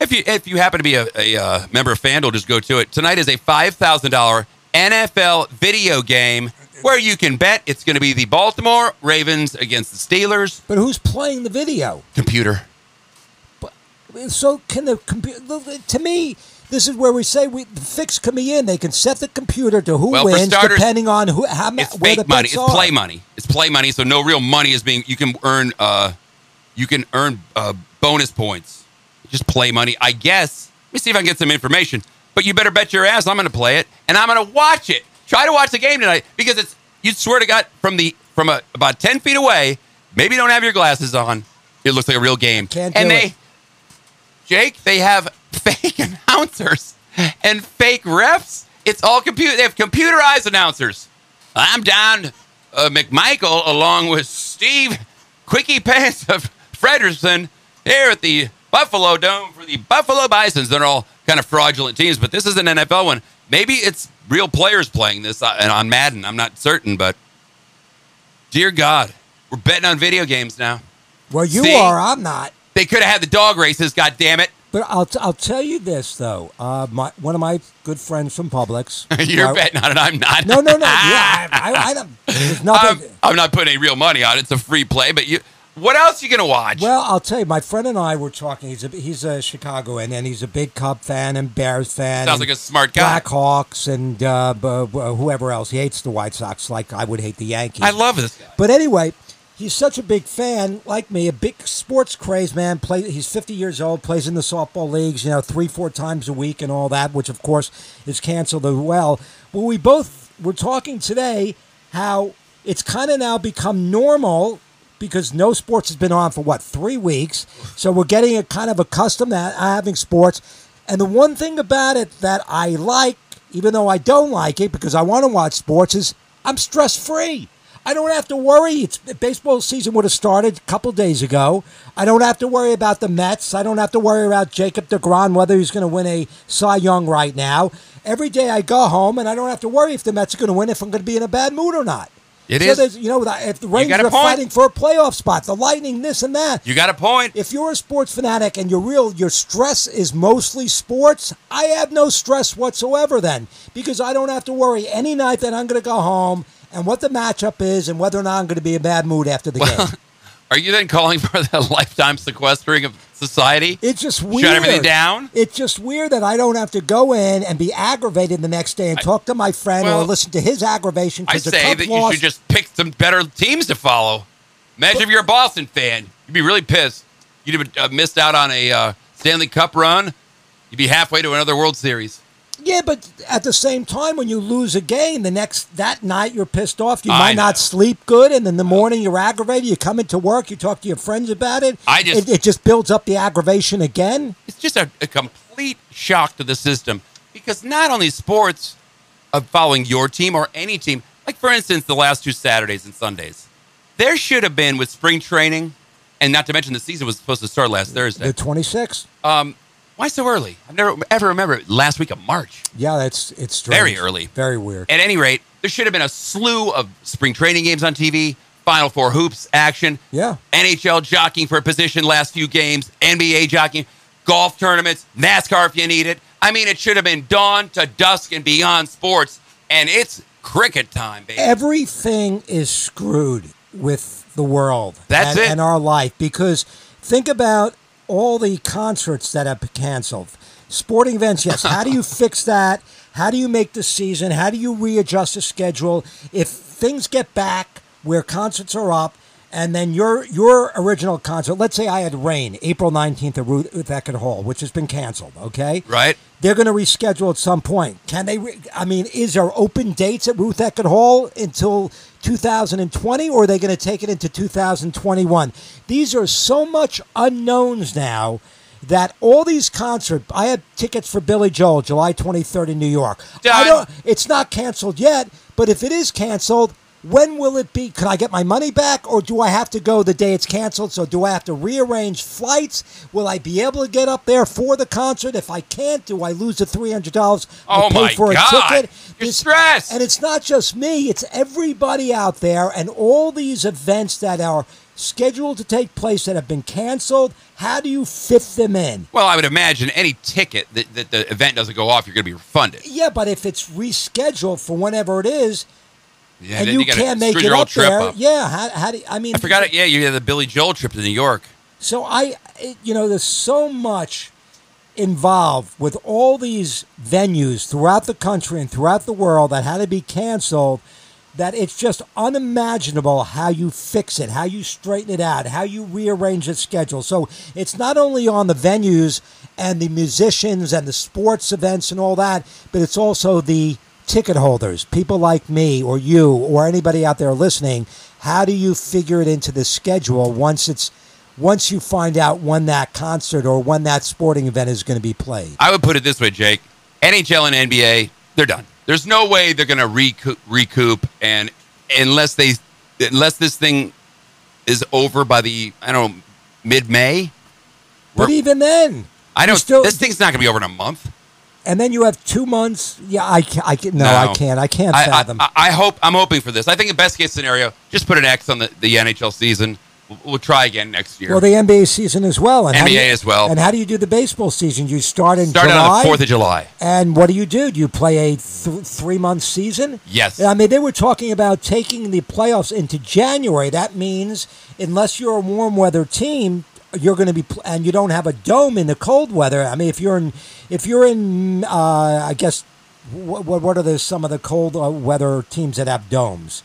Speaker 2: If you if you happen to be a, a uh, member of FanDuel, just go to it. Tonight is a five thousand dollar NFL video game where you can bet it's going to be the Baltimore Ravens against the Steelers.
Speaker 3: But who's playing the video?
Speaker 2: Computer.
Speaker 3: But, so can the computer? To me, this is where we say we, the fix can be in. They can set the computer to who
Speaker 2: Well,
Speaker 3: wins,
Speaker 2: starters,
Speaker 3: depending on who how
Speaker 2: It's
Speaker 3: where the
Speaker 2: fake money. It's
Speaker 3: are.
Speaker 2: play money. It's play money. So no real money is being. You can earn. Uh, you can earn uh, bonus points. Just play money. I guess. Let me see if I can get some information. But you better bet your ass I'm going to play it and I'm going to watch it. Try to watch the game tonight because it's. You swear to God, from the from a, about ten feet away, maybe don't have your glasses on. It looks like a real game.
Speaker 3: Can't
Speaker 2: and
Speaker 3: do
Speaker 2: they,
Speaker 3: it.
Speaker 2: Jake, they have fake announcers and fake refs. It's all computer. They have computerized announcers. I'm Don uh, McMichael along with Steve Quickie Pants of Frederson here at the Buffalo Dome for the Buffalo Bisons. They're all kind of fraudulent teams, but this is an NFL one. Maybe it's real players playing this uh, on Madden. I'm not certain, but dear God, we're betting on video games now.
Speaker 3: Well, you
Speaker 2: See?
Speaker 3: are. I'm not.
Speaker 2: They could have had the dog races. God damn it!
Speaker 3: But I'll, t- I'll tell you this though. Uh, my one of my good friends from Publix.
Speaker 2: You're betting on it. I'm not.
Speaker 3: No, no, no. Yeah, I, I, I don't. There's
Speaker 2: I'm. I'm not putting any real money on it. It's a free play. But you, what else you gonna watch?
Speaker 3: Well, I'll tell you, my friend and I were talking. He's a he's a Chicagoan, and he's a big Cub fan and Bears fan.
Speaker 2: Sounds like a smart guy.
Speaker 3: Blackhawks and uh, b- b- whoever else. He hates the White Sox, like I would hate the Yankees.
Speaker 2: I love this guy.
Speaker 3: But anyway, he's such a big fan, like me, a big sports craze man. Play, he's 50 years old, plays in the softball leagues, you know, three, four times a week and all that, which of course is canceled as well. Well, we both were talking today how it's kind of now become normal because no sports has been on for what three weeks, so we're getting a kind of accustomed to having sports. And the one thing about it that I like, even though I don't like it because I want to watch sports, is I'm stress free. I don't have to worry. It's baseball season would have started a couple days ago. I don't have to worry about the Mets. I don't have to worry about Jacob DeGrom whether he's going to win a Cy Young right now. Every day I go home and I don't have to worry if the Mets are going to win if I'm going to be in a bad mood or not.
Speaker 2: It
Speaker 3: so
Speaker 2: is.
Speaker 3: You know, if the Rangers are
Speaker 2: point.
Speaker 3: fighting for a playoff spot, the Lightning, this and that.
Speaker 2: You got a point.
Speaker 3: If you're a sports fanatic and your real your stress is mostly sports, I have no stress whatsoever then because I don't have to worry any night that I'm going to go home and what the matchup is and whether or not I'm going to be in a bad mood after the game.
Speaker 2: Are you then calling for the lifetime sequestering of society?
Speaker 3: It's just weird.
Speaker 2: Shut everything down?
Speaker 3: It's just weird that I don't have to go in and be aggravated the next day and talk to my friend
Speaker 2: well,
Speaker 3: or listen to his aggravation
Speaker 2: I
Speaker 3: because the
Speaker 2: say that you
Speaker 3: lost.
Speaker 2: should just pick some better teams to follow. Imagine if you're a Boston fan. You'd be really pissed. You'd have uh, missed out on a uh, Stanley Cup run. You'd be halfway to another World Series.
Speaker 3: Yeah, but at the same time, when you lose a game, the next that night you're pissed off. You
Speaker 2: I
Speaker 3: might not sleep good, and in the morning you're aggravated. You come into work, you talk to your friends about it.
Speaker 2: I just-
Speaker 3: it, it just builds up the aggravation again.
Speaker 2: It's just a, a complete shock to the system because not only sports of following your team or any team, like for instance, the last two Saturdays and Sundays, there should have been with spring training, and not to mention the season was supposed to start last Thursday.
Speaker 3: The 26th.
Speaker 2: Um, why so early? I've never ever remember last week of March.
Speaker 3: Yeah, that's it's strange.
Speaker 2: Very early.
Speaker 3: Very weird.
Speaker 2: At any rate, there should have been a slew of spring training games on TV, Final Four hoops action,
Speaker 3: Yeah.
Speaker 2: NHL jockeying for a position last few games, NBA jockeying, golf tournaments, NASCAR if you need it. I mean, it should have been dawn to dusk and beyond sports, and it's cricket time, baby.
Speaker 3: Everything is screwed with the world.
Speaker 2: That's
Speaker 3: and,
Speaker 2: it.
Speaker 3: And our life because think about all the concerts that have been canceled. Sporting events, yes. How do you fix that? How do you make the season? How do you readjust the schedule? If things get back where concerts are up, and then your your original concert, let's say I had rain, April 19th at Ruth, Eckerd Hall, which has been canceled, okay?
Speaker 2: right?
Speaker 3: They're going to reschedule at some point. Can they? Re- I mean, is there open dates at Ruth Eckerd Hall until 2020, or are they going to take it into 2021? These are so much unknowns now that all these concerts. I had tickets for Billy Joel, July 23rd in New York. I don't. It's not canceled yet, but if it is canceled. When will it be? Can I get my money back, or do I have to go the day it's canceled? So do I have to rearrange flights? Will I be able to get up there for the concert? If I can't, do I lose the three hundred dollars I
Speaker 2: Oh,
Speaker 3: paid for a ticket?
Speaker 2: You're
Speaker 3: This-
Speaker 2: stressed.
Speaker 3: And it's not just me; it's everybody out there, and all these events that are scheduled to take place that have been canceled. How do you fit them in?
Speaker 2: Well, I would imagine any ticket that, that the event doesn't go off, you're going to be refunded.
Speaker 3: Yeah, but if it's rescheduled for whenever it is,
Speaker 2: Yeah,
Speaker 3: and
Speaker 2: then
Speaker 3: you, can't make it up there,
Speaker 2: up.
Speaker 3: yeah. How, how do you, I mean?
Speaker 2: I forgot it. Yeah, you had the Billy Joel trip to New York.
Speaker 3: So I, you know, there's so much involved with all these venues throughout the country and throughout the world that had to be canceled that it's just unimaginable how you fix it, how you straighten it out, how you rearrange the schedule. So it's not only on the venues and the musicians and the sports events and all that, but it's also the ticket holders, people like me or you or anybody out there listening. How do you figure it into the schedule once it's once you find out when that concert or when that sporting event is going to be played?
Speaker 2: I would put it this way, Jake. NHL and NBA, they're done. There's no way they're going to recoup, recoup, and unless they, unless this thing is over by the I don't know mid May.
Speaker 3: But even then,
Speaker 2: I don't.
Speaker 3: still-
Speaker 2: this thing's not going to be over in a month.
Speaker 3: And then you have two months. Yeah, I can, I can, no, I can't. I can't
Speaker 2: I,
Speaker 3: fathom.
Speaker 2: I, I hope. I'm hoping for this. I think the best case scenario, just put an X on the, the NHL season. We'll, we'll try again next year.
Speaker 3: well, the NBA season as well, and
Speaker 2: NBA
Speaker 3: you-
Speaker 2: as well.
Speaker 3: And how do you do the baseball season? You start in
Speaker 2: Started
Speaker 3: July,
Speaker 2: on the Fourth of July.
Speaker 3: and what do you do? Do you play a th- three month season?
Speaker 2: Yes.
Speaker 3: I mean, they were talking about taking the playoffs into January. That means unless you're a warm weather team, you're going to be pl- and you don't have a dome in the cold weather. I mean, if you're in if you're in, uh, I guess what what are the some of the cold uh, weather teams that have domes?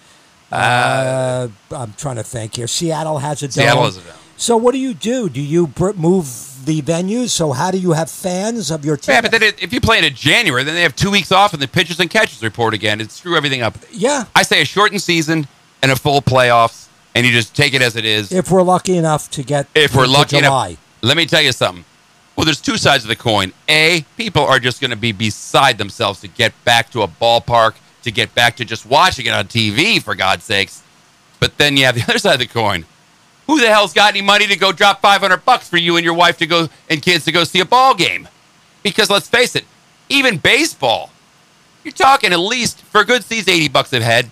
Speaker 3: Uh, I'm trying to think here. Seattle has a dome.
Speaker 2: Seattle has a dome.
Speaker 3: So what do you do? Do you br- move the venues? So how do you have fans of your team?
Speaker 2: Yeah, but then it, if you play in January, then they have two weeks off, and the pitchers and catchers report again. It screw everything up.
Speaker 3: yeah.
Speaker 2: I say a shortened season and a full playoffs, and you just take it as it is.
Speaker 3: If we're lucky enough to get
Speaker 2: if we're lucky
Speaker 3: July.
Speaker 2: enough. Let me tell you something. Well, there's two sides of the coin. A, people are just going to be beside themselves to get back to a ballpark, to get back to just watching it on TV, for God's sakes. But then you have the other side of the coin. Who the hell's got any money to go drop 500 bucks for you and your wife to go and kids to go see a ball game? Because let's face it, even baseball, you're talking at least for a good season 80 bucks a head.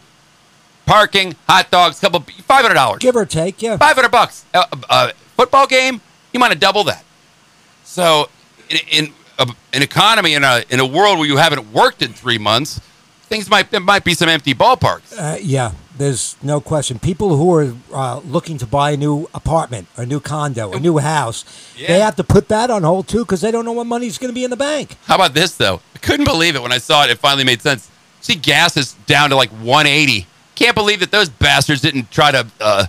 Speaker 2: Parking, hot dogs, couple $500
Speaker 3: give or take, yeah.
Speaker 2: five hundred bucks. A, a, a football game, you might have double that. So, in, in a, an economy in a in a world where you haven't worked in three months, things might there might be some empty ballparks.
Speaker 3: Uh, yeah, there's no question. People who are uh, looking to buy a new apartment, a new condo, a new house, they have to put that on hold too because they don't know what money's going to be in the bank.
Speaker 2: How about this though? I couldn't believe it when I saw it. It finally made sense. See, gas is down to like one eighty. Can't believe that those bastards didn't try to uh,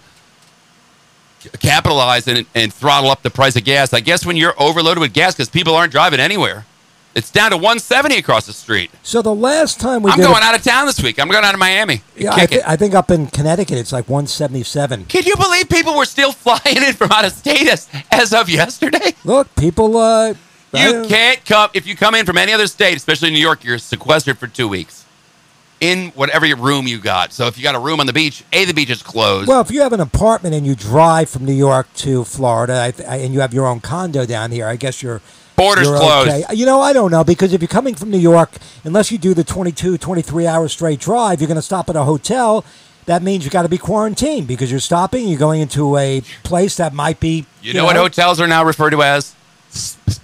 Speaker 2: capitalize and, and throttle up the price of gas. I guess when you're overloaded with gas because people aren't driving anywhere, it's down to one seventy across the street.
Speaker 3: So the last time we
Speaker 2: I'm going
Speaker 3: a,
Speaker 2: out of town this week. I'm going out of Miami.
Speaker 3: yeah, I,
Speaker 2: it.
Speaker 3: I think up in Connecticut it's like 177.
Speaker 2: Can you believe people were still flying in from out of state as, as of yesterday?
Speaker 3: Look, people. Uh,
Speaker 2: You can't come if you come in from any other state, especially New York. You're sequestered for two weeks in whatever room you got. So if you got a room on the beach, a the beach is closed.
Speaker 3: Well, if you have an apartment and you drive from New York to Florida, I th- I- and you have your own condo down here, I guess you're
Speaker 2: Borders
Speaker 3: you're
Speaker 2: closed.
Speaker 3: okay. You know, I don't know because if you're coming from New York, unless you do the 22, 23 hour straight drive, you're going to stop at a hotel. That means you got to be quarantined because you're stopping. You're going into a place that might be.
Speaker 2: You know what hotels are now referred to as?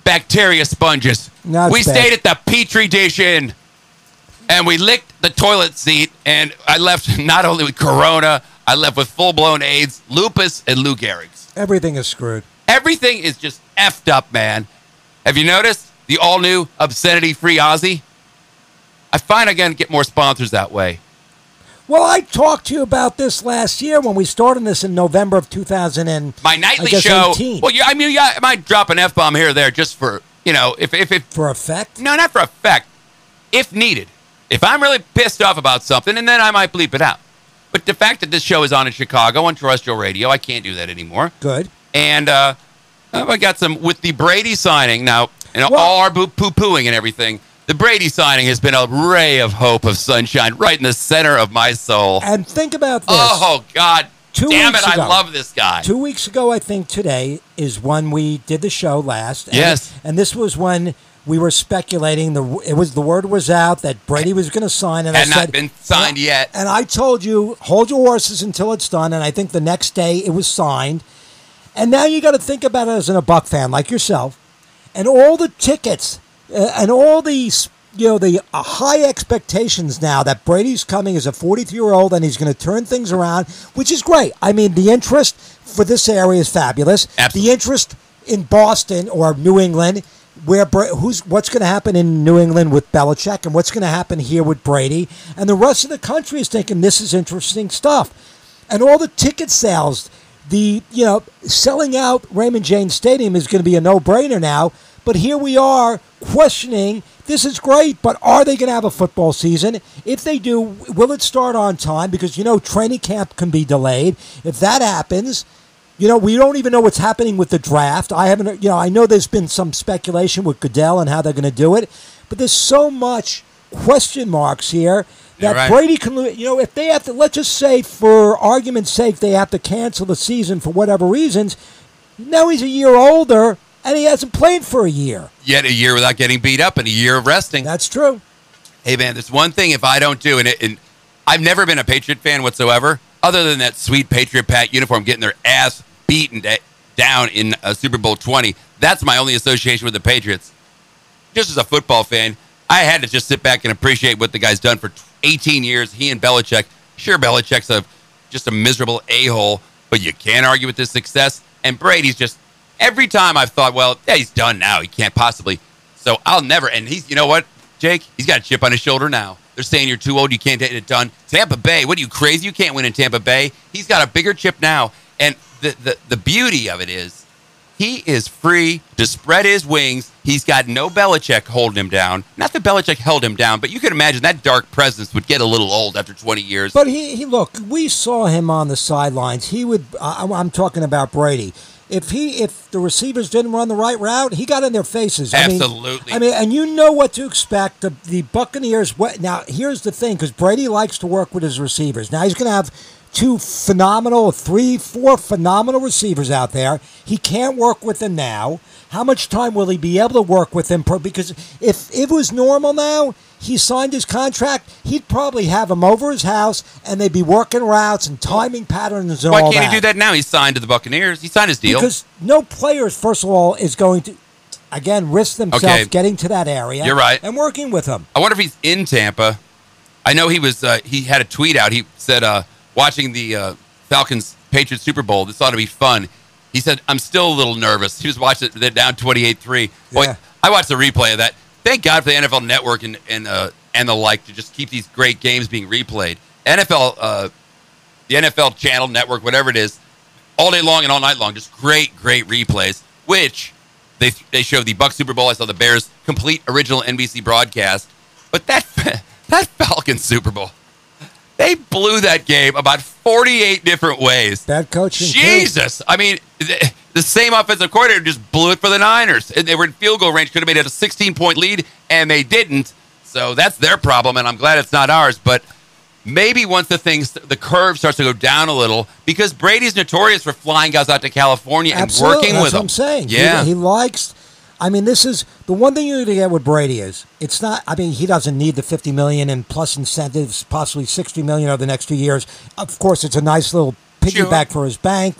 Speaker 2: Bacteria sponges.
Speaker 3: No,
Speaker 2: we
Speaker 3: bad.
Speaker 2: stayed at the Petri dish inn, and we licked the toilet seat, and I left not only with corona, I left with full blown AIDS, lupus, and Lou Gehrig's.
Speaker 3: Everything is screwed.
Speaker 2: Everything is just effed up, man. Have you noticed the all new obscenity free Ozzy? I find I can get more sponsors that way.
Speaker 3: Well, I talked to you about this last year when we started this in November of 2000 and
Speaker 2: My
Speaker 3: I
Speaker 2: nightly
Speaker 3: guess
Speaker 2: show.
Speaker 3: 18.
Speaker 2: Well, yeah, I mean, yeah, I might drop an f bomb here or there just for you know, if if if
Speaker 3: for effect.
Speaker 2: No, not for effect. If needed. If I'm really pissed off about something, and then I might bleep it out. But the fact that this show is on in Chicago on terrestrial radio, I can't do that anymore.
Speaker 3: Good.
Speaker 2: And uh, I got some with the Brady signing now, and
Speaker 3: Well-
Speaker 2: all our poo pooing and everything. The Brady signing has been a ray of hope of sunshine right in the center of my soul.
Speaker 3: And think about this.
Speaker 2: Oh God,
Speaker 3: Two
Speaker 2: damn
Speaker 3: weeks
Speaker 2: it!
Speaker 3: ago.
Speaker 2: I love this guy.
Speaker 3: Two weeks ago, I think today is when we did the show last. And,
Speaker 2: Yes.
Speaker 3: and this was when we were speculating. The it was the word was out that Brady was going to sign, and
Speaker 2: Had
Speaker 3: I
Speaker 2: not
Speaker 3: said
Speaker 2: been signed yet.
Speaker 3: And I told you, hold your horses until it's done. And I think the next day it was signed. And now you got to think about it as an a Buck fan like yourself, and all the tickets uh, and all these. You know the uh, high expectations now that Brady's coming as a 43 year old and he's going to turn things around, which is great. I mean, the interest for this area is fabulous.
Speaker 2: Absolutely.
Speaker 3: The interest in Boston or New England, where who's what's going to happen in New England with Belichick and what's going to happen here with Brady, and the rest of the country is thinking this is interesting stuff, and all the ticket sales, the you know selling out Raymond James Stadium is going to be a no brainer now. But here we are questioning. This is great, but are they going to have a football season? If they do, will it start on time? Because you know training camp can be delayed. If that happens, you know, we don't even know what's happening with the draft. I haven't, you know, I know there's been some speculation with Goodell and how they're going to do it, but there's so much question marks here that
Speaker 2: right.
Speaker 3: Brady can, you know, if they have to, let's just say for argument's sake, they have to cancel the season for whatever reasons. Now he's a year older and he hasn't played for a year.
Speaker 2: Yet a year without getting beat up and a year of resting.
Speaker 3: That's true.
Speaker 2: Hey man, there's one thing if I don't do, and, it, and I've never been a Patriot fan whatsoever, other than that sweet Patriot Pat uniform getting their ass beaten down in uh, Super Bowl 20. That's my only association with the Patriots. Just as a football fan, I had to just sit back and appreciate what the guy's done for 18 years. He and Belichick. Sure, Belichick's a just a miserable a hole, but you can't argue with his success. And Brady's just every time I've thought, well, yeah, he's done now. He can't possibly. So I'll never. And he's, you know what, Jake? He's got a chip on his shoulder now. They're saying you're too old. You can't get it done. Tampa Bay. What are you crazy? You can't win in Tampa Bay. He's got a bigger chip now. And the the, the beauty of it is, he is free to spread his wings. He's got no Belichick holding him down. Not that Belichick held him down, but you can imagine that dark presence would get a little old after 20 years.
Speaker 3: But he, he look, we saw him on the sidelines. He would. I, I'm talking about Brady. If he, if the receivers didn't run the right route, he got in their faces. I mean-
Speaker 2: Absolutely.
Speaker 3: I mean, and you know what to expect. The, the Buccaneers. What now? Here's the thing, because Brady likes to work with his receivers. Now he's going to have two phenomenal, three, four phenomenal receivers out there. He can't work with them now. How much time will he be able to work with them? Pro- Because if it was normal now, he signed his contract, he'd probably have him over his house and they'd be working routes and timing patterns and
Speaker 2: Why
Speaker 3: all
Speaker 2: can't he do that now? He's signed to the Buccaneers. He signed his deal.
Speaker 3: Because no players, first of all, is going to, again, risk themselves
Speaker 2: Okay.
Speaker 3: getting to that area.
Speaker 2: You're right.
Speaker 3: And working with him.
Speaker 2: I wonder if he's in Tampa. I know he was. Uh, he had a tweet out. He said, uh, "Watching the uh, Falcons Patriots Super Bowl. This ought to be fun." He said, "I'm still a little nervous." He was watching it. They're down 28-3. Boy,
Speaker 3: Yeah.
Speaker 2: I watched the replay of that. Thank God for the NFL Network and and uh, and the like to just keep these great games being replayed. NFL, uh, the NFL Channel Network, whatever it is, all day long and all night long, just great, great replays. Which they they show the Buck Super Bowl. I saw the Bears complete original NBC broadcast. But that that Falcons Super Bowl, they blew that game about 48 different ways.
Speaker 3: Bad coaching. too.
Speaker 2: Jesus, I mean, the, same offensive coordinator just blew it for the Niners, and they were in field goal range. Could have made it a 16 point lead, and they didn't. So that's their problem, and I'm glad it's not ours. But maybe once the things, the curve starts to go down a little, because Brady's notorious for flying guys out to California and
Speaker 3: Absolutely.
Speaker 2: working
Speaker 3: That's
Speaker 2: with
Speaker 3: what
Speaker 2: them.
Speaker 3: I'm saying.
Speaker 2: Yeah,
Speaker 3: He, likes. I mean, this is the one thing you need to get with Brady is it's not. I mean, he doesn't need the 50 million and plus incentives, possibly 60 million over the next two years. Of course, it's a nice little piggyback for his bank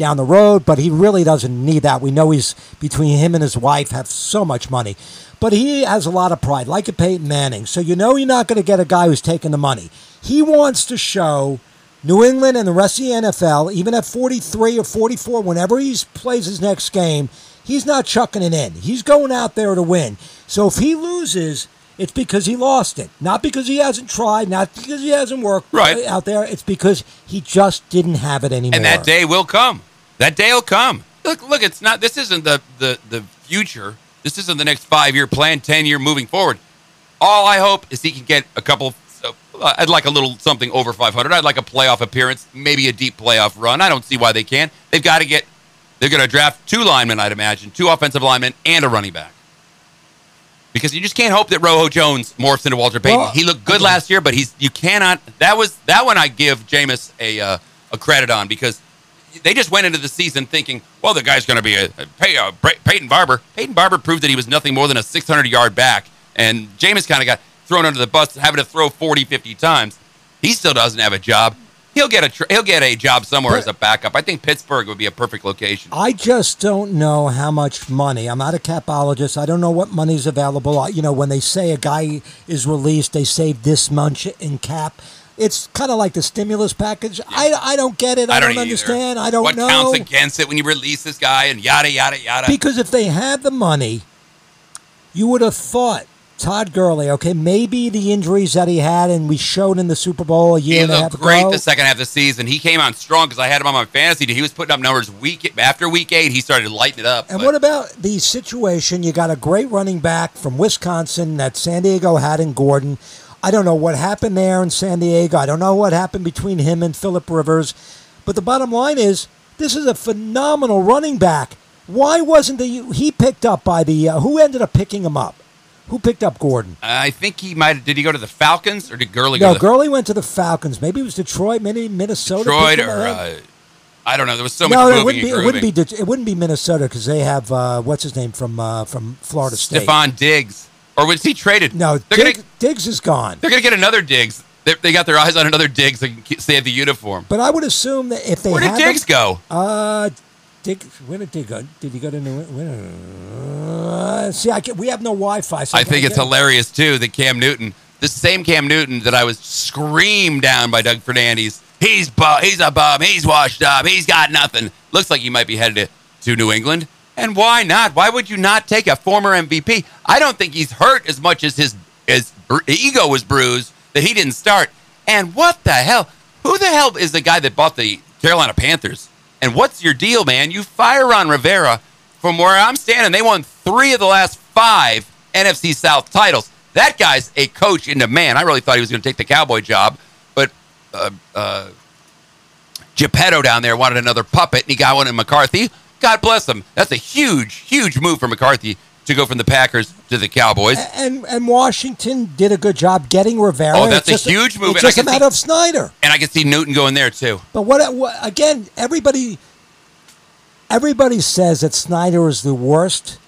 Speaker 3: down the road, but he really doesn't need that. We know he's between him and his wife have so much money, but he has a lot of pride, like a Peyton Manning. So you know you're not going to get a guy who's taking the money. He wants to show. New England and the rest of the NFL, even at 43 or 44, whenever he plays his next game, he's not chucking it in. He's going out there to win. So if he loses, it's because he lost it. Not because he hasn't tried, not because he hasn't worked
Speaker 2: Right.
Speaker 3: out there. It's because he just didn't have it anymore.
Speaker 2: and that day will come. That day will come. Look, look, it's not. This isn't the the the future. This isn't the next five year plan, ten year moving forward. All I hope is he can get a couple. I'd like a little something over 500. I'd like a playoff appearance, maybe a deep playoff run. I don't see why they can't. They've got to get. They're going to draft two linemen, I'd imagine, two offensive linemen and a running back. because you just can't hope that Rojo Jones morphs into Walter Payton.
Speaker 3: Well,
Speaker 2: he looked good last year, but he's you cannot. That was that one I give Jameis a uh, a credit on because they just went into the season thinking, well, the guy's going to be a, a, Pey- uh, Bra- Peyton Barber. Peyton Barber proved that he was nothing more than a 600 yard back, and Jameis kind of got thrown under the bus, having to throw 40, 50 times. He still doesn't have a job. He'll get a tr- he'll get a job somewhere
Speaker 3: But-
Speaker 2: as a backup. I think Pittsburgh would be a perfect location.
Speaker 3: I just don't know how much money. I'm not a capologist. I don't know what money's available. You know, when they say a guy is released, they save this much in cap. It's kind of like the stimulus package. I, I don't get it. I, don't,
Speaker 2: either.
Speaker 3: understand. I don't
Speaker 2: what
Speaker 3: know.
Speaker 2: What counts against it when you release this guy and yada yada yada.
Speaker 3: Because if they had the money, you would have thought Todd Gurley. Okay, maybe the injuries that he had and we showed in the Super Bowl a year
Speaker 2: he
Speaker 3: and a half
Speaker 2: great
Speaker 3: ago.
Speaker 2: the second half of the season. He came on strong because I had him on my fantasy. He was putting up numbers week after week eight. He started lighting it up.
Speaker 3: And
Speaker 2: but-
Speaker 3: what about the situation? You got a great running back from Wisconsin that San Diego had in Gordon. I don't know what happened there in San Diego. I don't know what happened between him and Philip Rivers. But the bottom line is, this is a phenomenal running back. Why wasn't the he picked up by the uh, who ended up picking him up? Who picked up Gordon?
Speaker 2: I think he might. Did he go to the Falcons or did Gurley
Speaker 3: No,
Speaker 2: go to the
Speaker 3: Gurley went to the Falcons. Maybe it was Detroit, maybe Minnesota.
Speaker 2: Detroit or uh, I don't know. There was so
Speaker 3: no,
Speaker 2: much
Speaker 3: it wouldn't be. It wouldn't be. It wouldn't be Minnesota because they have uh, what's his name from uh, from Florida State.
Speaker 2: Stefon Diggs, or was he traded?
Speaker 3: No,
Speaker 2: they're
Speaker 3: Diggs,
Speaker 2: gonna
Speaker 3: Diggs is gone.
Speaker 2: they're gonna get another Diggs. They, they got their eyes on another Diggs. Ke- save the uniform.
Speaker 3: But I would assume that if they
Speaker 2: Where did Diggs
Speaker 3: them,
Speaker 2: go?
Speaker 3: uh, Diggs, where did Diggs go? Did he go to New? Where, uh, see, I can, we have no Wi-Fi. So
Speaker 2: I think
Speaker 3: can't
Speaker 2: it's hilarious too that Cam Newton, the same Cam Newton that I was screamed down by Doug Fernandez. He's bu- he's a bum. He's washed up. He's got nothing. Looks like he might be headed to, to New England. And why not? Why would you not take a former MVP? I don't think he's hurt as much as his his ego was bruised that he didn't start. And what the hell? Who the hell is the guy that bought the Carolina Panthers? And what's your deal, man? You fire Ron Rivera. From where I'm standing, they won three of the last five NFC South titles. That guy's a coach in demand. I really thought he was going to take the Cowboy job, but uh, uh, Geppetto down there wanted another puppet, and he got one in McCarthy. God bless them. That's a huge, huge move for McCarthy to go from the Packers to the Cowboys.
Speaker 3: And and Washington did a good job getting Rivera.
Speaker 2: Oh, that's
Speaker 3: It's
Speaker 2: a huge move,
Speaker 3: It's just a
Speaker 2: see-
Speaker 3: matter of Snyder.
Speaker 2: And I can see Newton going there too.
Speaker 3: But what, what again? Everybody, everybody says that Snyder is the worst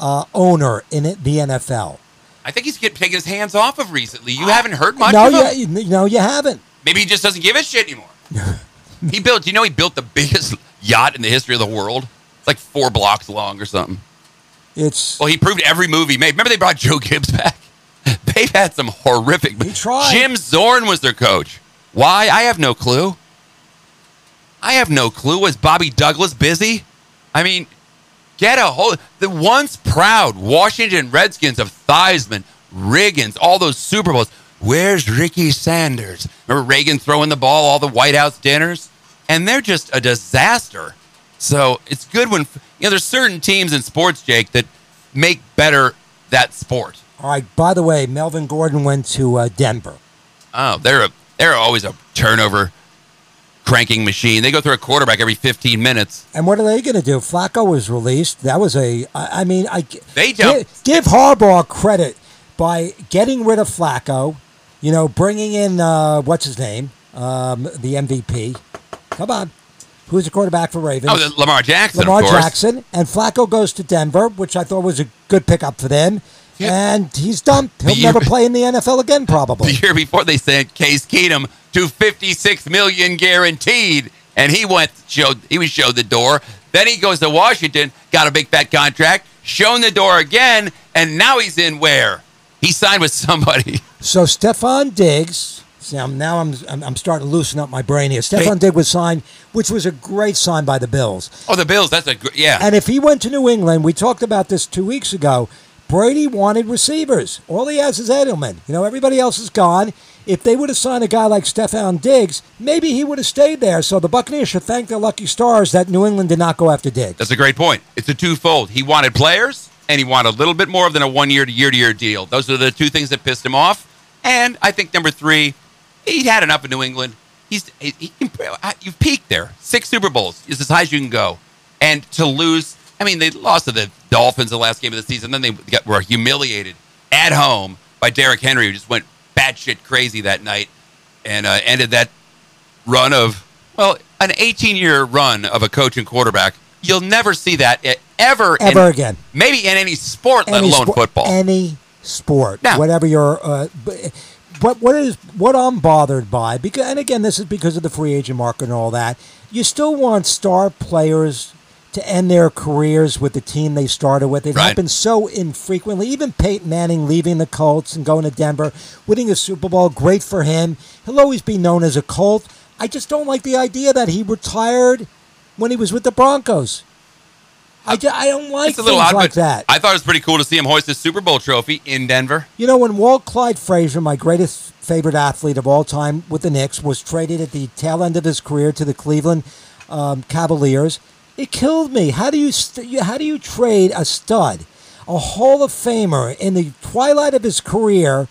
Speaker 3: uh, owner in it, the NFL.
Speaker 2: I think he's getting taking his hands off of recently. You haven't heard much
Speaker 3: no,
Speaker 2: of him.
Speaker 3: no, you haven't.
Speaker 2: Maybe he just doesn't give a shit anymore. he built. You know, he built the biggest yacht in the history of the world. It's like four blocks long or something.
Speaker 3: It's
Speaker 2: Well, he proved every move he made. Remember they brought Joe Gibbs back? They've had some horrific.
Speaker 3: He tried.
Speaker 2: Jim Zorn was their coach. Why? I have no clue. I have no clue. Was Bobby Douglas busy? I mean, get a hold. The once proud Washington Redskins of Theismann, Riggins, all those Super Bowls. Where's Ricky Sanders? Remember Reagan throwing the ball all the White House dinners? And they're just a disaster. So it's good when you know there's certain teams in sports, Jake, that make better that sport.
Speaker 3: all right. By the way, Melvin Gordon went to uh, Denver.
Speaker 2: Oh, they're a they're always a turnover cranking machine. They go through a quarterback every 15 minutes.
Speaker 3: And what are they going to do? Flacco was released. That was a. I, I mean, I
Speaker 2: They
Speaker 3: give,
Speaker 2: don't-
Speaker 3: give Harbaugh credit by getting rid of Flacco. You know, bringing in uh, what's his name, um, the MVP. Come on, who's the quarterback for Ravens?
Speaker 2: Oh, Lamar Jackson,
Speaker 3: Lamar. Jackson, and Flacco goes to Denver, which I thought was a good pickup for them.
Speaker 2: Yeah.
Speaker 3: And he's dumped. He'll never play in the NFL again, probably.
Speaker 2: The year before they sent Case Keenum to 56 million guaranteed, and he went showed he was showed the door. Then he goes to Washington, got a big fat contract, shown the door again, and now he's in where? He signed with somebody.
Speaker 3: So Stefon Diggs. See, I'm, now I'm, I'm I'm starting to loosen up my brain here.
Speaker 2: Stefon.
Speaker 3: Diggs was signed, which was a great sign by the Bills.
Speaker 2: Oh, the Bills. That's a gr- yeah.
Speaker 3: And if he went to New England, we talked about this two weeks ago. Brady wanted receivers. All he has is Edelman. You know, everybody else is gone. If they would have signed a guy like Stefon Diggs, maybe he would have stayed there. So the Buccaneers should thank their lucky stars that New England did not go after Diggs.
Speaker 2: That's a great point. It's a twofold. He wanted players, and he wanted a little bit more than a one year to year to year deal. Those are the two things that pissed him off. And I think number three, he'd had enough in New England. He's he, he, you've peaked there. Six Super Bowls is as high as you can go, and to lose I mean, they lost to the Dolphins the last game of the season. Then they got, were humiliated at home by Derrick Henry, who just went batshit crazy that night and uh, ended that run of well, an 18 year run of a coach and quarterback. You'll never see that ever,
Speaker 3: Ever
Speaker 2: in-
Speaker 3: again.
Speaker 2: Maybe in any sport, let
Speaker 3: Any
Speaker 2: alone
Speaker 3: sport-
Speaker 2: football.
Speaker 3: Any sport,
Speaker 2: Now-
Speaker 3: whatever your. Uh, b- but what is what I'm bothered by because, and again, this is because of the free agent market and all that. You still want star players to end their careers with the team they started with. It
Speaker 2: Right.
Speaker 3: happens so infrequently. Even Peyton Manning leaving the Colts and going to Denver, winning a Super Bowl, great for him. He'll always be known as a Colt. I just don't like the idea that he retired when he was with the Broncos. I, I don't like
Speaker 2: it's a
Speaker 3: things
Speaker 2: little odd,
Speaker 3: like
Speaker 2: but
Speaker 3: that.
Speaker 2: I thought it was pretty cool to see him hoist his Super Bowl trophy in Denver.
Speaker 3: You know, when Walt Clyde Frazier, my greatest favorite athlete of all time with the Knicks, was traded at the tail end of his career to the Cleveland um, Cavaliers, it killed me. How do you st- you- how do you trade a stud, a Hall of Famer in the twilight of his career?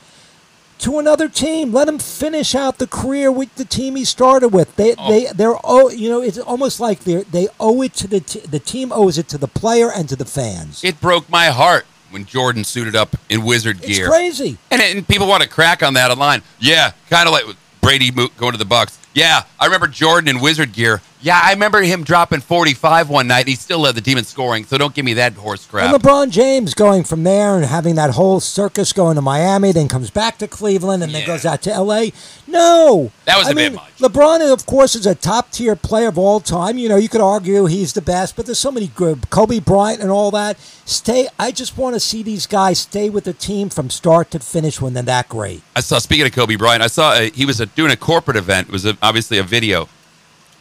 Speaker 3: To another team, let him finish out the career with the team he started with. They, oh. they, they're oh, you know, it's almost like they they owe it to the t- the team owes it to the player and to the fans.
Speaker 2: It broke my heart when Jordan suited up in wizard
Speaker 3: It's
Speaker 2: gear.
Speaker 3: crazy.
Speaker 2: And, and people want to crack on that online. Yeah, kind of like Brady going to the Bucks. Yeah, I remember Jordan in wizard gear. Yeah, I remember him dropping 45 one night. He still led the team in scoring, so don't give me that horse crap.
Speaker 3: And LeBron James going from there and having that whole circus going to Miami, then comes back to Cleveland and then goes out to LA. No.
Speaker 2: That was
Speaker 3: I
Speaker 2: a bit
Speaker 3: mean,
Speaker 2: much.
Speaker 3: LeBron, of course, is a top tier player of all time. You know, you could argue he's the best, but there's so many good. Kobe Bryant and all that. Stay. I just want to see these guys stay with the team from start to finish when they're that great.
Speaker 2: I saw. Speaking of Kobe Bryant, I saw uh he was uh doing a corporate event. It was a, obviously a video,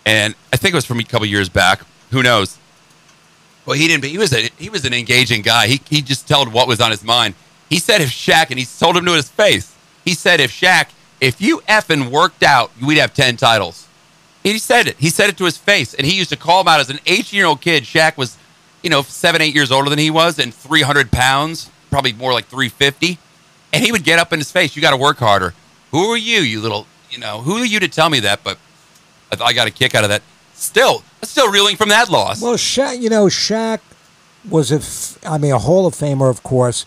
Speaker 2: and I think it was from a couple years back. Who knows? Well, he didn't. But He was a he was an engaging guy. He he just told what was on his mind. He said if Shaq, and he told him to his face. He said if Shaq, if you effing worked out, we'd have ten titles. He said it. He said it to his face, and he used to call him out as an 18 year old kid. Shaq was, you know, seven, eight years older than he was, and 300 pounds, probably more like 350. And he would get up in his face. You got to work harder. Who are you, you little, you know, who are you to tell me that? But I, I got a kick out of that. Still, I'm still reeling from that loss.
Speaker 3: Well, Shaq, you know, Shaq was a, f- I mean, a Hall of Famer, of course.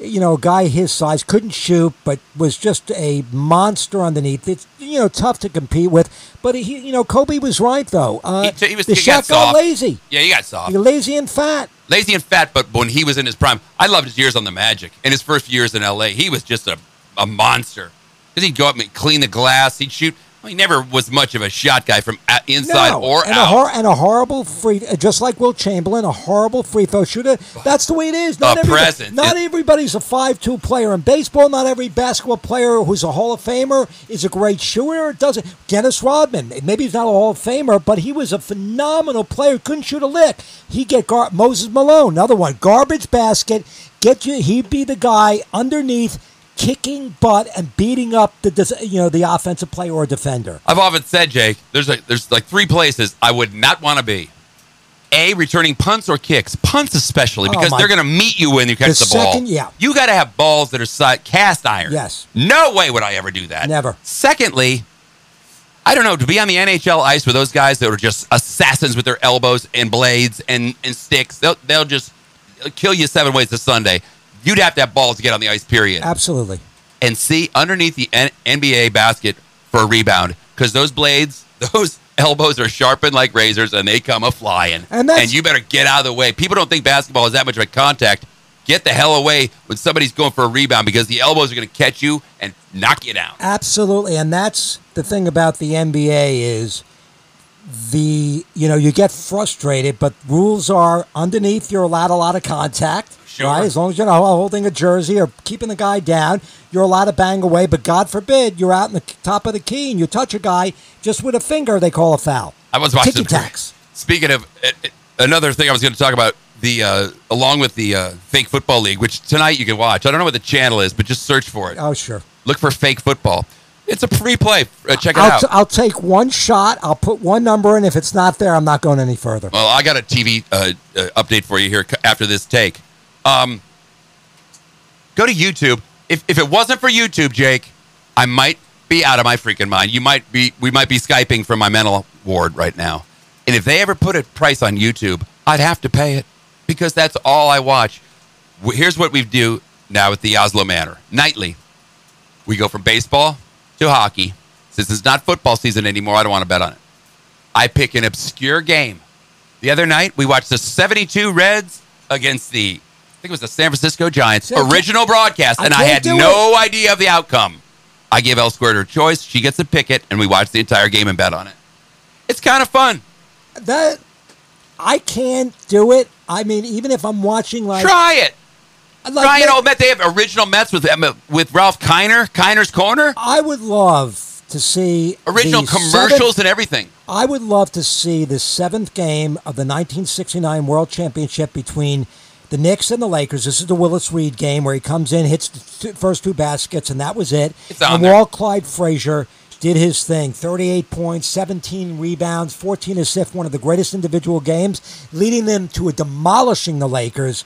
Speaker 3: You know, a guy his size couldn't shoot, but was just a monster underneath. It's you know tough to compete with. But he, you know, Kobe was right though. Uh,
Speaker 2: He- he was-
Speaker 3: the
Speaker 2: he
Speaker 3: Shaq got
Speaker 2: soft.
Speaker 3: lazy.
Speaker 2: yeah, he got soft.
Speaker 3: You're lazy and fat.
Speaker 2: lazy and fat, but when he was in his prime, I loved his years on the Magic. In his first years in LA, he was just a, a monster. Because he'd go up and clean the glass, he'd shoot. Well, he never was much of a shot guy from inside
Speaker 3: no,
Speaker 2: or
Speaker 3: and
Speaker 2: out.
Speaker 3: a hor- and a horrible free, uh, just like Wilt Chamberlain, a horrible free throw shooter. That's the way it is. Not everybody-. Not everybody's a five-two player in baseball. Not every basketball player who's a Hall of Famer is a great shooter. It doesn't. Dennis Rodman, maybe he's not a Hall of Famer, but he was a phenomenal player. Couldn't shoot a lick. He get gar- Moses Malone, another one, garbage basket. Get you. He'd be the guy underneath. Kicking butt and beating up the you know the offensive player or defender.
Speaker 2: I've often said, Jake, there's like there's like three places I would not want to be. A, returning punts or kicks, punts especially,
Speaker 3: Oh,
Speaker 2: because
Speaker 3: my-
Speaker 2: they're going to meet you when you catch
Speaker 3: The
Speaker 2: the, ball.
Speaker 3: second- yeah.
Speaker 2: You got to have balls that are cast iron.
Speaker 3: Yes.
Speaker 2: No way would I ever do that.
Speaker 3: Never.
Speaker 2: Secondly, I don't know, to be on the NHL ice with those guys that are just assassins with their elbows and blades and, and sticks, they'll, they'll just kill you seven ways to Sunday. You'd have to have balls to get on the ice, period
Speaker 3: Absolutely.
Speaker 2: and see underneath the N- NBA basket for a rebound because those blades, those elbows are sharpened like razors and they come a flying.
Speaker 3: And that's-
Speaker 2: you better get out of the way. People don't think basketball is that much of a contact. Get the hell away when somebody's going for a rebound because the elbows are going to catch you and knock you down.
Speaker 3: Absolutely, and that's the thing about the NBA is the you know you get frustrated, but rules are underneath. You're allowed a lot of contact,
Speaker 2: Sure.
Speaker 3: right? As long as you're not holding a jersey or keeping the guy down, you're allowed to bang away. But God forbid you're out in the top of the key and you touch a guy just with a finger, they call a foul.
Speaker 2: I was watching.
Speaker 3: Tacks.
Speaker 2: Speaking of uh, uh, another thing, I was going to talk about the uh, along with the uh, fake football league, which tonight you can watch. I don't know what the channel is, but just search for it.
Speaker 3: Oh sure.
Speaker 2: Look for fake football. It's a free play. Uh, check it
Speaker 3: I'll,
Speaker 2: out.
Speaker 3: t- I'll take one shot. I'll put one number in. If it's not there, I'm not going any further.
Speaker 2: Well, I got a TV uh, uh, update for you here after this take. Um, go to YouTube. If, if it wasn't for YouTube, Jake, I might be out of my freaking mind. You might be. We might be skyping from my mental ward right now. And if they ever put a price on YouTube, I'd have to pay it. because that's all I watch. Here's what we do now at the Oslo Manor nightly. We go from baseball to hockey. Since it's not football season anymore, I don't want to bet on it. I pick an obscure game. The other night, we watched the 72 Reds against the, I think it was the San Francisco Giants, original broadcast,
Speaker 3: I
Speaker 2: and I had no idea of the outcome. I give L Squared her choice. She gets to pick it, and we watch the entire game and bet on it. It's kind of fun.
Speaker 3: That I can't do it. I mean, even if I'm watching like,
Speaker 2: Try it.
Speaker 3: like
Speaker 2: Try an old Met. They have original Mets with um, with Ralph Kiner, Kiner's Corner,
Speaker 3: I would love to see
Speaker 2: original commercials
Speaker 3: seventh-
Speaker 2: and everything.
Speaker 3: I would love to see the seventh game of the 1969 World Championship between the Knicks and the Lakers. This is the Willis Reed game where he comes in, hits the first two baskets, and that was it. And. Walt Clyde Frazier did his thing 38 points, 17 rebounds, 14 assists, one of the greatest individual games, leading them to a demolishing the Lakers.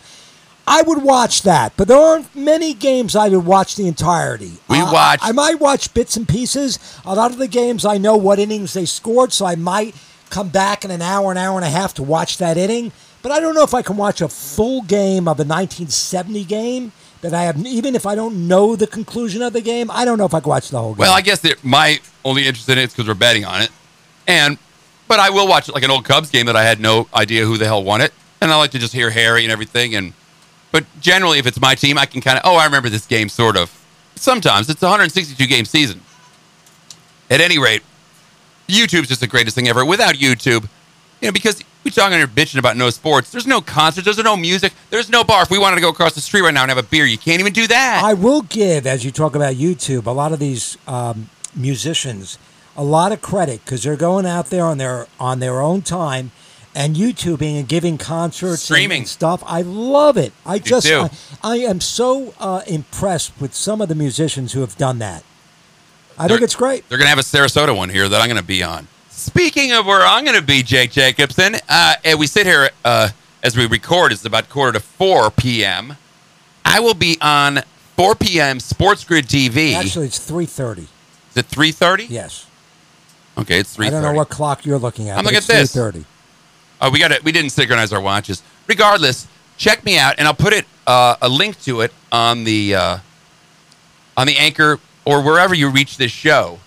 Speaker 3: I would watch that, but there aren't many games I would watch the entirety.
Speaker 2: We
Speaker 3: Uh,
Speaker 2: watch-
Speaker 3: I might watch bits and pieces. A lot of the games I know what innings they scored, so I might come back in an hour, an hour and a half to watch that inning. But I don't know if I can watch a full game of a 1970 game that I have, even if I don't know the conclusion of the game. I don't know if I can watch the whole game.
Speaker 2: Well, I guess that my only interest in it is because we're betting on it, and but I will watch like an old Cubs game that I had no idea who the hell won it, and I like to just hear Harry and everything. And but generally, if it's my team, I can kind of oh, I remember this game sort of. Sometimes it's a 162 game season. At any rate, YouTube's just the greatest thing ever. Without YouTube, you know, because we talking here bitching about no sports. There's no concerts. There's no music. There's no bar. If we wanted to go across the street right now and have a beer, you can't even do that.
Speaker 3: I will give, as you talk about YouTube, a lot of these um, musicians a lot of credit because they're going out there on their on their own time and YouTubing and giving concerts
Speaker 2: Streaming.
Speaker 3: and stuff. I love it. I just. I, I am so uh, impressed with some of the musicians who have done that. I think
Speaker 2: They're-
Speaker 3: it's great.
Speaker 2: They're going to have a Sarasota one here that I'm going to be on. Speaking of where I'm going to be, Jake Jacobson, uh, and we sit here uh, as we record. It's about quarter to 4 p.m. I will be on 4 p.m. Sports Grid TV.
Speaker 3: Actually, it's three thirty.
Speaker 2: Is it 3:30?
Speaker 3: Yes.
Speaker 2: Okay, it's 3:30.
Speaker 3: I don't know what clock you're looking at.
Speaker 2: I'm looking at this.
Speaker 3: 3:30.
Speaker 2: Oh, we got it. We didn't synchronize our watches. Regardless, check me out, and I'll put it uh, a link to it on the uh, on the anchor or wherever you reach this show,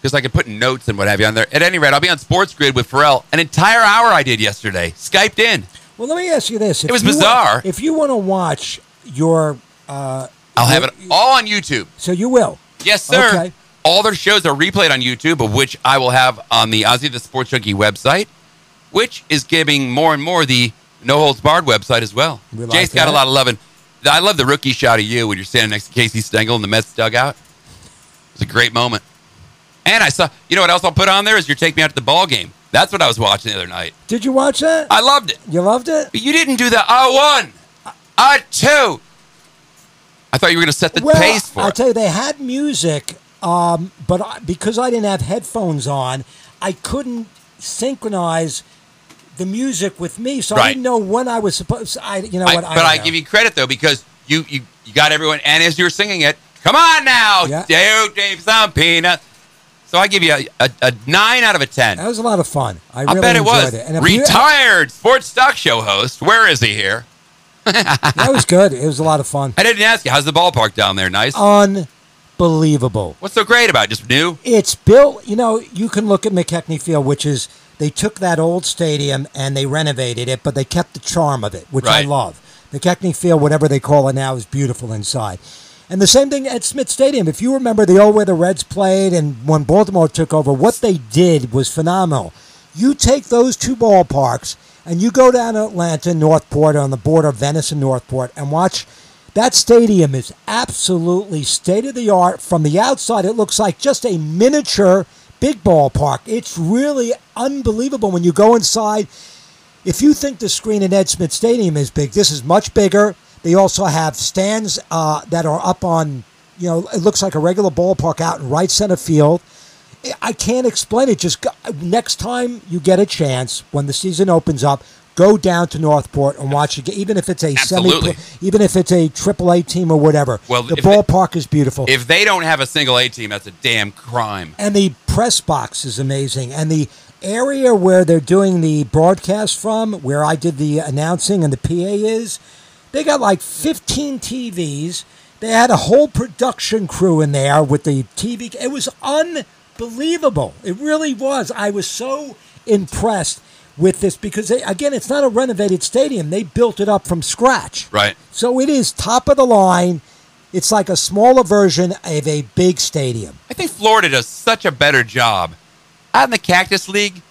Speaker 2: because I can put notes and what have you on there. At any rate, I'll be on Sports Grid with Pharrell. An entire hour I did yesterday, skyped in.
Speaker 3: Well, let me ask you this: If
Speaker 2: was bizarre.
Speaker 3: if you want to watch your, uh,
Speaker 2: I'll have it all on YouTube.
Speaker 3: So you will.
Speaker 2: Yes, sir.
Speaker 3: Okay.
Speaker 2: All their shows are replayed on YouTube, of which I will have on the Ozzy the Sports Junkie website, which is giving more and more the No Holds Barred website as well.
Speaker 3: We like
Speaker 2: Jay's got a lot of loving. I love the rookie shot of you when you're standing next to Casey Stengel in the Mets dugout. It's a great moment. And I saw, you know what else I'll put on there is your take me out to the ball game. That's what I was watching the other night.
Speaker 3: Did you watch that?
Speaker 2: I loved it.
Speaker 3: you loved it.
Speaker 2: But you didn't do the uh one, uh two. I thought you were going to set the
Speaker 3: well,
Speaker 2: pace for
Speaker 3: I'll
Speaker 2: it.
Speaker 3: tell you, they had music, um, but I, because I didn't have headphones on, I couldn't synchronize the music with me, so I didn't know when I was supposed. I, you know
Speaker 2: I-
Speaker 3: what?
Speaker 2: but
Speaker 3: don't
Speaker 2: I
Speaker 3: know.
Speaker 2: give you credit though because you you you got everyone, and as you were singing it, come on now,
Speaker 3: Yeah.
Speaker 2: do Dave some peanut. So I give you a, a, a nine out of a ten.
Speaker 3: that was a lot of fun. I,
Speaker 2: I
Speaker 3: really
Speaker 2: bet it was.
Speaker 3: it. And if you-
Speaker 2: Retired sports talk show host. Where is he here?
Speaker 3: that was good. It was a lot of fun.
Speaker 2: I didn't ask you. How's the ballpark down there? Nice.
Speaker 3: Unbelievable.
Speaker 2: What's so great about it? Just new?
Speaker 3: It's built, you know, you can look at McKechnie Field, which is they took that old stadium and they renovated it, but they kept the charm of it, which I
Speaker 2: Right.
Speaker 3: love. McKechnie Field, whatever they call it now, is beautiful inside. And the same thing at Smith Stadium. If you remember the old way the Reds played and when Baltimore took over, what they did was phenomenal. You take those two ballparks and you go down to Atlanta, Northport, on the border of Venice and Northport, and watch that stadium is absolutely state of the art. From the outside, it looks like just a miniature big ballpark. It's really unbelievable when you go inside. If you think the screen in Ed Smith Stadium is big, this is much bigger. They also have stands uh, that are up on, you know, it looks like a regular ballpark out in right center field. I- can't explain it. Just go, next time you get a chance when the season opens up, go down to Northport and watch it, even if it's a
Speaker 2: Absolutely.
Speaker 3: semi, even if it's a triple A team or whatever.
Speaker 2: Well,
Speaker 3: the
Speaker 2: if they-
Speaker 3: ballpark is beautiful.
Speaker 2: If they don't have a single A team, that's a damn crime.
Speaker 3: and the press box is amazing and the area where they're doing the broadcast from where i did the announcing and the pa is they got like 15 tvs they had a whole production crew in there with the tv it was unbelievable. It really was. I was so impressed with this because they, again it's not a renovated stadium. They built it up from scratch.
Speaker 2: Right.
Speaker 3: so it is top of the line. It's like a smaller version of a big stadium.
Speaker 2: I think Florida does such a better job. Out in the Cactus League,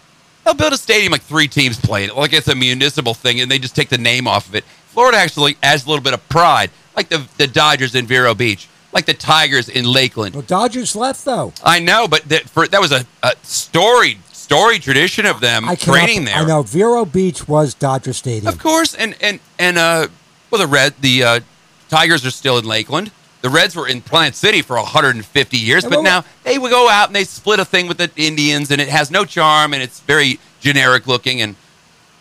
Speaker 2: they'll build a stadium like three teams play it, like it's a municipal thing, and they just take the name off of it. Florida actually adds a little bit of pride, like the the Dodgers in Vero Beach, like the Tigers in Lakeland.
Speaker 3: Well, Dodgers left though.
Speaker 2: I know, but that, for, that was a, a storied, storied tradition of them
Speaker 3: I cannot-
Speaker 2: training there.
Speaker 3: I know Vero Beach was Dodger Stadium.
Speaker 2: Of course, and and and uh, well, the red, the uh, Tigers are still in Lakeland. The Reds were in Plant City for 150 years, but
Speaker 3: well,
Speaker 2: now they would go out and they split a thing with the Indians, and it has no charm, and it's very generic looking, and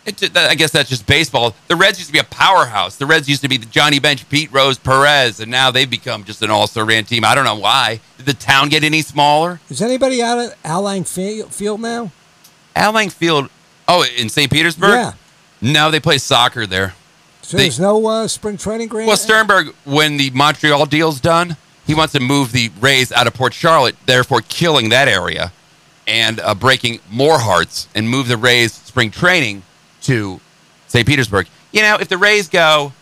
Speaker 2: it, I guess that's just baseball. The Reds used to be a powerhouse. The Reds used to be the Johnny Bench, Pete Rose, Perez, and now they've become just an all-star ran team. I don't know why. Did the town get any smaller?
Speaker 3: Is anybody out at Al Lang Fi- Field now?
Speaker 2: Al Lang Field, oh, in St. Petersburg?
Speaker 3: Yeah.
Speaker 2: No, they play soccer there.
Speaker 3: So
Speaker 2: They-
Speaker 3: there's no uh, spring training grant.
Speaker 2: Well, Sternberg, when the Montreal deal's done, he wants to move the Rays out of Port Charlotte, therefore killing that area and uh, breaking more hearts and move the Rays spring training to St. Petersburg. You know, if the Rays go,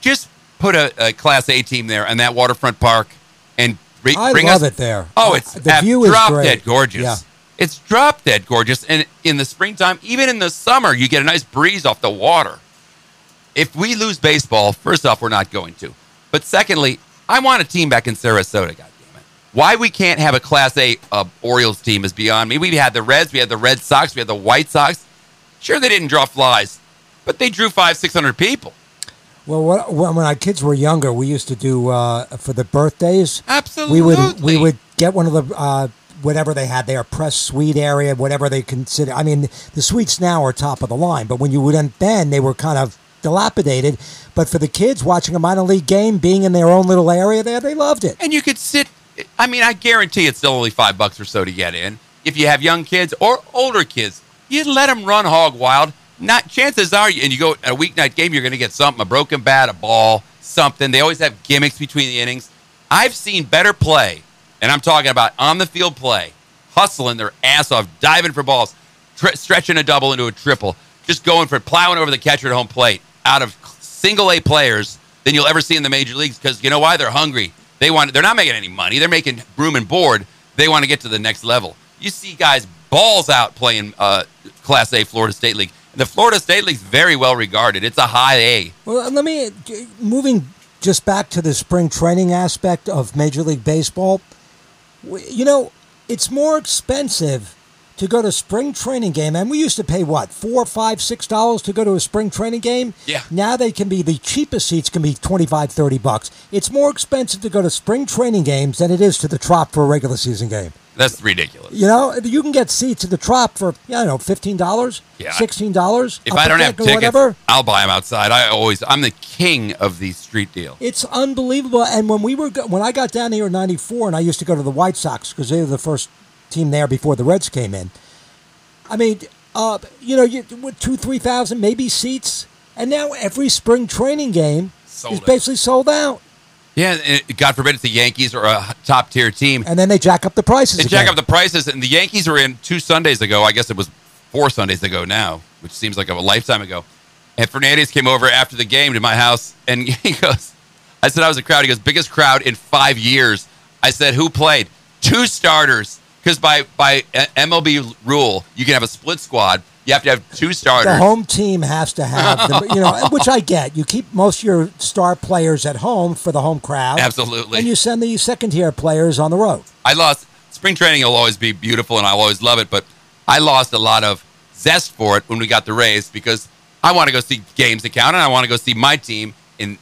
Speaker 2: just put a, a Class A team there in that waterfront park and re-
Speaker 3: I
Speaker 2: bring
Speaker 3: love
Speaker 2: us.
Speaker 3: it there.
Speaker 2: Oh, it's
Speaker 3: the
Speaker 2: ab-
Speaker 3: view is
Speaker 2: drop
Speaker 3: great.
Speaker 2: dead gorgeous.
Speaker 3: Yeah.
Speaker 2: It's drop dead gorgeous. And in the springtime, even in the summer, you get a nice breeze off the water if we lose baseball, first off, we're not going to. But secondly, I want a team back in Sarasota. God damn it! Why we can't have a Class A uh, Orioles team is beyond me. We had the Reds, we had the Red Sox, we had the White Sox. Sure, they didn't draw flies, but they drew five, six hundred people.
Speaker 3: Well, what, when our kids were younger, we used to do uh, for the birthdays.
Speaker 2: Absolutely.
Speaker 3: We would we would get one of the uh, whatever they had there, press suite area, whatever they consider. I mean, the suites now are top of the line, but when you would then they were kind of dilapidated. But for the kids watching a minor league game, being in their own little area there, they loved it.
Speaker 2: and you could sit. I mean, I guarantee it's still only five bucks or so to get in. If you have young kids or older kids, you let them run hog wild. Not chances are, and you go a weeknight game, you're going to get something: a broken bat, a ball, something. They always have gimmicks between the innings. I've seen better play, and I'm talking about on the field play, hustling their ass off, diving for balls, tr- stretching a double into a triple, just going for plowing over the catcher at home plate out of single A players than you'll ever see in the major leagues because you know why? They're hungry. They want. They're not making any money. They're making room and board. They want to get to the next level. You see guys balls out playing uh, Class A Florida State League. The Florida State League's very well regarded. It's a high A.
Speaker 3: Well, let me moving just back to the spring training aspect of Major League Baseball. You know, it's more expensive to go to spring training game, and we used to pay what four, five, six dollars to go to a spring training game.
Speaker 2: Yeah.
Speaker 3: Now they can be the cheapest seats can be 25, 30 bucks. It's more expensive to go to spring training games than it is to the Trop for a regular season game.
Speaker 2: That's ridiculous.
Speaker 3: You know, you can get seats at the Trop for you know fifteen dollars,
Speaker 2: Yeah.
Speaker 3: sixteen dollars.
Speaker 2: If I don't have tickets,
Speaker 3: whatever.
Speaker 2: I'll buy them outside. I always, I'm the king of the street deal.
Speaker 3: It's unbelievable. And when we were when I got down here in '94, and I used to go to the White Sox because they were the first team there before the Reds came in. I mean, uh, you know, you, with two, three thousand maybe seats, and now every spring training game
Speaker 2: Sold
Speaker 3: is basically sold out.
Speaker 2: Yeah, God forbid it's the Yankees or a top tier team.
Speaker 3: And then they jack up the prices.
Speaker 2: They jack up the prices, and the Yankees were in two Sundays ago. I guess it was four Sundays ago now, which seems like a lifetime ago. And Fernandez came over after the game to my house, and he goes, "I said I was a crowd." He goes, "Biggest crowd in five years." I said, "Who played?" Two starters, because by by uh, MLB rule, you can have a split squad. You have to have two starters.
Speaker 3: The home team has to have, the, you know, which I get. You keep most of your star players at home for the home crowd,
Speaker 2: Absolutely.
Speaker 3: and you send the second tier players on the road.
Speaker 2: I lost spring training will always be beautiful and I'll always love it, but I lost a lot of zest for it when we got the Rays because I want to go see games that count and I want to go see my team in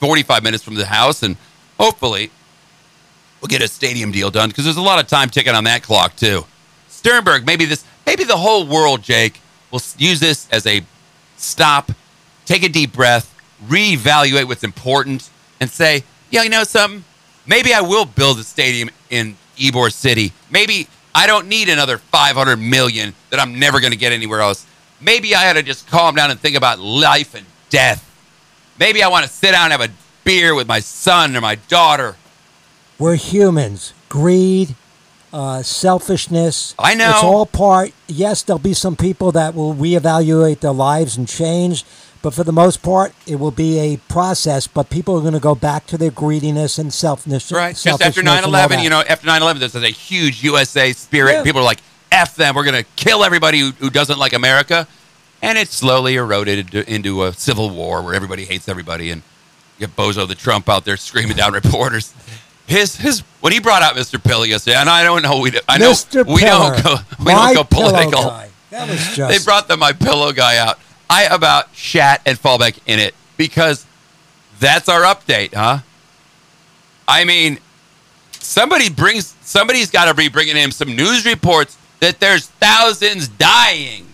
Speaker 2: 45 minutes from the house and hopefully we'll get a stadium deal done because there's a lot of time ticking on that clock too. Sternberg, maybe this, maybe the whole world, Jake, will use this as a stop, take a deep breath, reevaluate what's important, and say, yeah, you know something? Maybe I will build a stadium in Ybor City. Maybe I don't need another 500 million that I'm never going to get anywhere else. Maybe I ought to just calm down and think about life and death. Maybe I want to sit down and have a beer with my son or my daughter.
Speaker 3: We're humans. Greed, uh, selfishness.
Speaker 2: I know.
Speaker 3: It's all part. Yes, there'll be some people that will reevaluate their lives and change, but for the most part, it will be a process. But people are going to go back to their greediness and selfishness.
Speaker 2: Right. Just after 9 11, you know, after 9 11, there's a huge USA spirit.
Speaker 3: Yeah.
Speaker 2: People are like, F them. We're going to kill everybody who, who doesn't like America. And it slowly eroded into, into a civil war where everybody hates everybody. And you get Bozo the Trump out there screaming down reporters. His, his, when he brought out Mr. Pill yesterday, and I don't know, we, I know
Speaker 3: Mr.
Speaker 2: we don't go, we don't go political.
Speaker 3: That was just.
Speaker 2: They brought the My Pillow guy out. I about shat and fall back in it because that's our update, huh? I mean, somebody brings somebody's got to be bringing him some news reports that there's thousands dying.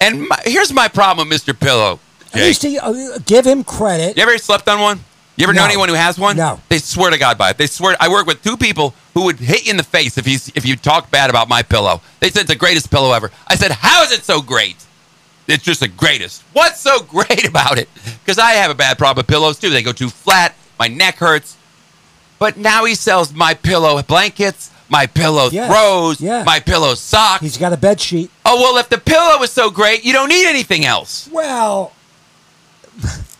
Speaker 2: And my, here's my problem, Mr. Pillow.
Speaker 3: At
Speaker 2: Jake.
Speaker 3: least he, uh, give him credit.
Speaker 2: You ever slept on one? You ever know anyone who has one?
Speaker 3: No.
Speaker 2: They swear to God by it. They swear. I work with two people who would hit you in the face if you if you talk bad about my pillow. They said it's the greatest pillow ever. I said, how is it so great? It's just the greatest. What's so great about it? Because I have a bad problem with pillows too. They go too flat. My neck hurts. But now he sells my pillow blankets, my pillow
Speaker 3: Yes.
Speaker 2: throws,
Speaker 3: Yeah.
Speaker 2: my pillow socks.
Speaker 3: He's got a bed sheet.
Speaker 2: oh well, if the pillow is so great, you don't need anything else.
Speaker 3: Well,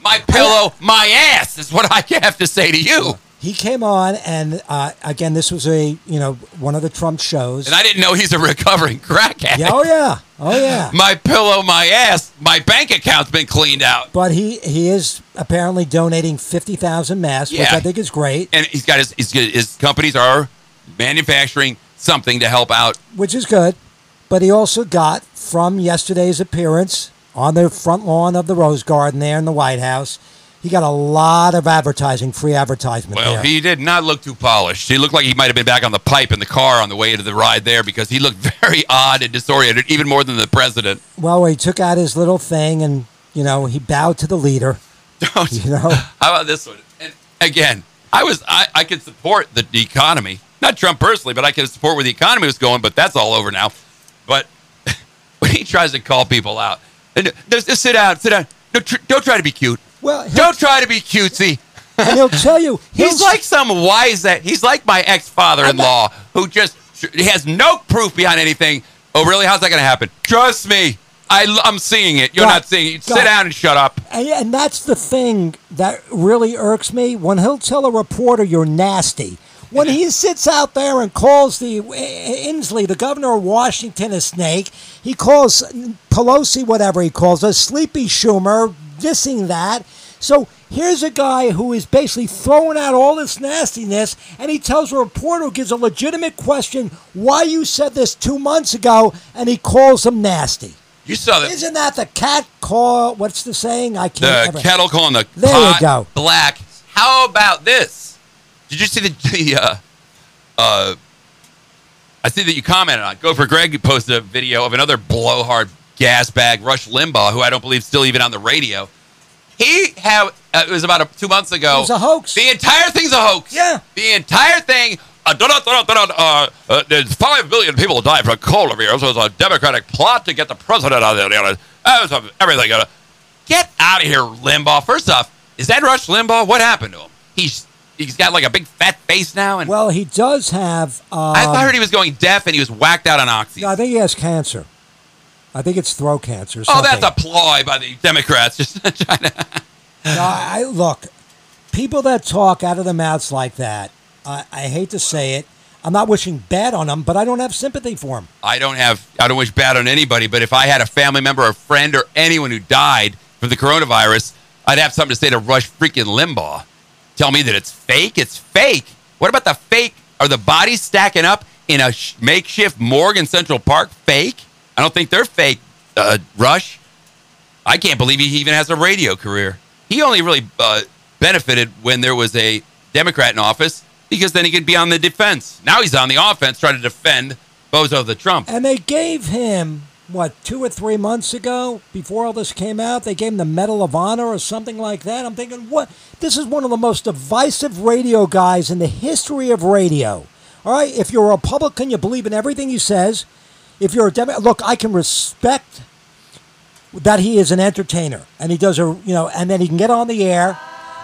Speaker 2: My pillow, my ass is what I have to say to you.
Speaker 3: he came on, and uh, again, this was a you know one of the Trump shows.
Speaker 2: And I didn't know he's a recovering crack addict.
Speaker 3: yeah, oh yeah, oh yeah.
Speaker 2: My pillow, my ass, my bank account's been cleaned out.
Speaker 3: But he he is apparently donating fifty thousand masks, which I think is great.
Speaker 2: And he's got his, his, his companies are manufacturing something to help out.
Speaker 3: which is good. But he also got from yesterday's appearance on the front lawn of the Rose Garden there in the White House. He got a lot of advertising, free advertisement
Speaker 2: Well,
Speaker 3: there.
Speaker 2: he did not look too polished. He looked like he might have been back on the pipe in the car on the way to the ride there because he looked very odd and disoriented, even more than the president.
Speaker 3: well, he took out his little thing and you know he bowed to the leader.
Speaker 2: Don't
Speaker 3: You know,
Speaker 2: How about this one? And again, I was I, I could support the, the economy, not Trump personally, but I could support where the economy was going. But that's all over now. But when he tries to call people out, Uh, just, just sit down, sit down. No, tr- don't try to be cute.
Speaker 3: well,
Speaker 2: Don't try to be cutesy.
Speaker 3: and he'll tell you
Speaker 2: He's like some wise that he's like my ex father in law who just he has no proof behind anything. Oh, really? How's that going to happen? Trust me. I, am seeing it. You're
Speaker 3: God,
Speaker 2: not seeing it. Sit
Speaker 3: God.
Speaker 2: down and shut up.
Speaker 3: And, and that's the thing that really irks me when he'll tell a reporter you're nasty. When he sits out there and calls the uh, Inslee, the governor of Washington, a snake, he calls Pelosi whatever he calls her, Sleepy Schumer, dissing that. So here's a guy who is basically throwing out all this nastiness, and he tells a reporter who gives a legitimate question why you said this two months ago, and he calls him nasty.
Speaker 2: You saw that.
Speaker 3: Isn't that the cat call? What's the saying? I can't.
Speaker 2: the
Speaker 3: ever-
Speaker 2: kettle calling the
Speaker 3: There you
Speaker 2: pot
Speaker 3: go.
Speaker 2: black. How about this? Did you see the, the uh, uh, I see that you commented on. it. Go for Greg posted a video of another blowhard gas bag, Rush Limbaugh, who I don't believe is still even on the radio. He had uh, it was about a, two months ago.
Speaker 3: It was a hoax.
Speaker 2: The entire thing's a hoax.
Speaker 3: Yeah.
Speaker 2: The entire thing. Uh, dun- uh, uh, there's five billion people died from coronavirus. It was a Democratic plot to get the president out of there. Uh, it was everything. Get out of here, Limbaugh. First off, is that Rush Limbaugh? What happened to him? He's he's got like a big fat face now, and
Speaker 3: Well, he does have. Um,
Speaker 2: I heard he was going deaf and he was whacked out on oxy.
Speaker 3: no, I think he has cancer. I think it's throat cancer. or
Speaker 2: oh, that's a ploy by the Democrats. Just trying to.
Speaker 3: No, I look. People that talk out of their mouths like that. I, I hate to say it. I'm not wishing bad on them, but I don't have sympathy for them.
Speaker 2: I don't have. I don't wish bad on anybody, but if I had a family member, or friend, or anyone who died from the coronavirus, I'd have something to say to Rush freaking Limbaugh. Tell me that it's fake. It's fake. What about the fake? Are the bodies stacking up in a sh- makeshift morgue in Central Park fake? I don't think they're fake. Uh, Rush. I can't believe he even has a radio career. He only really uh, benefited when there was a Democrat in office because then he could be on the defense. Now he's on the offense trying to defend Bozo the Trump.
Speaker 3: And they gave him what two or three months ago, before all this came out, they gave him the Medal of Honor or something like that. I'm thinking, what? This is one of the most divisive radio guys in the history of radio. All right, if you're a Republican, you believe in everything he says. If you're a Democrat, look, I can respect that he is an entertainer and he does a you know, and then he can get on the air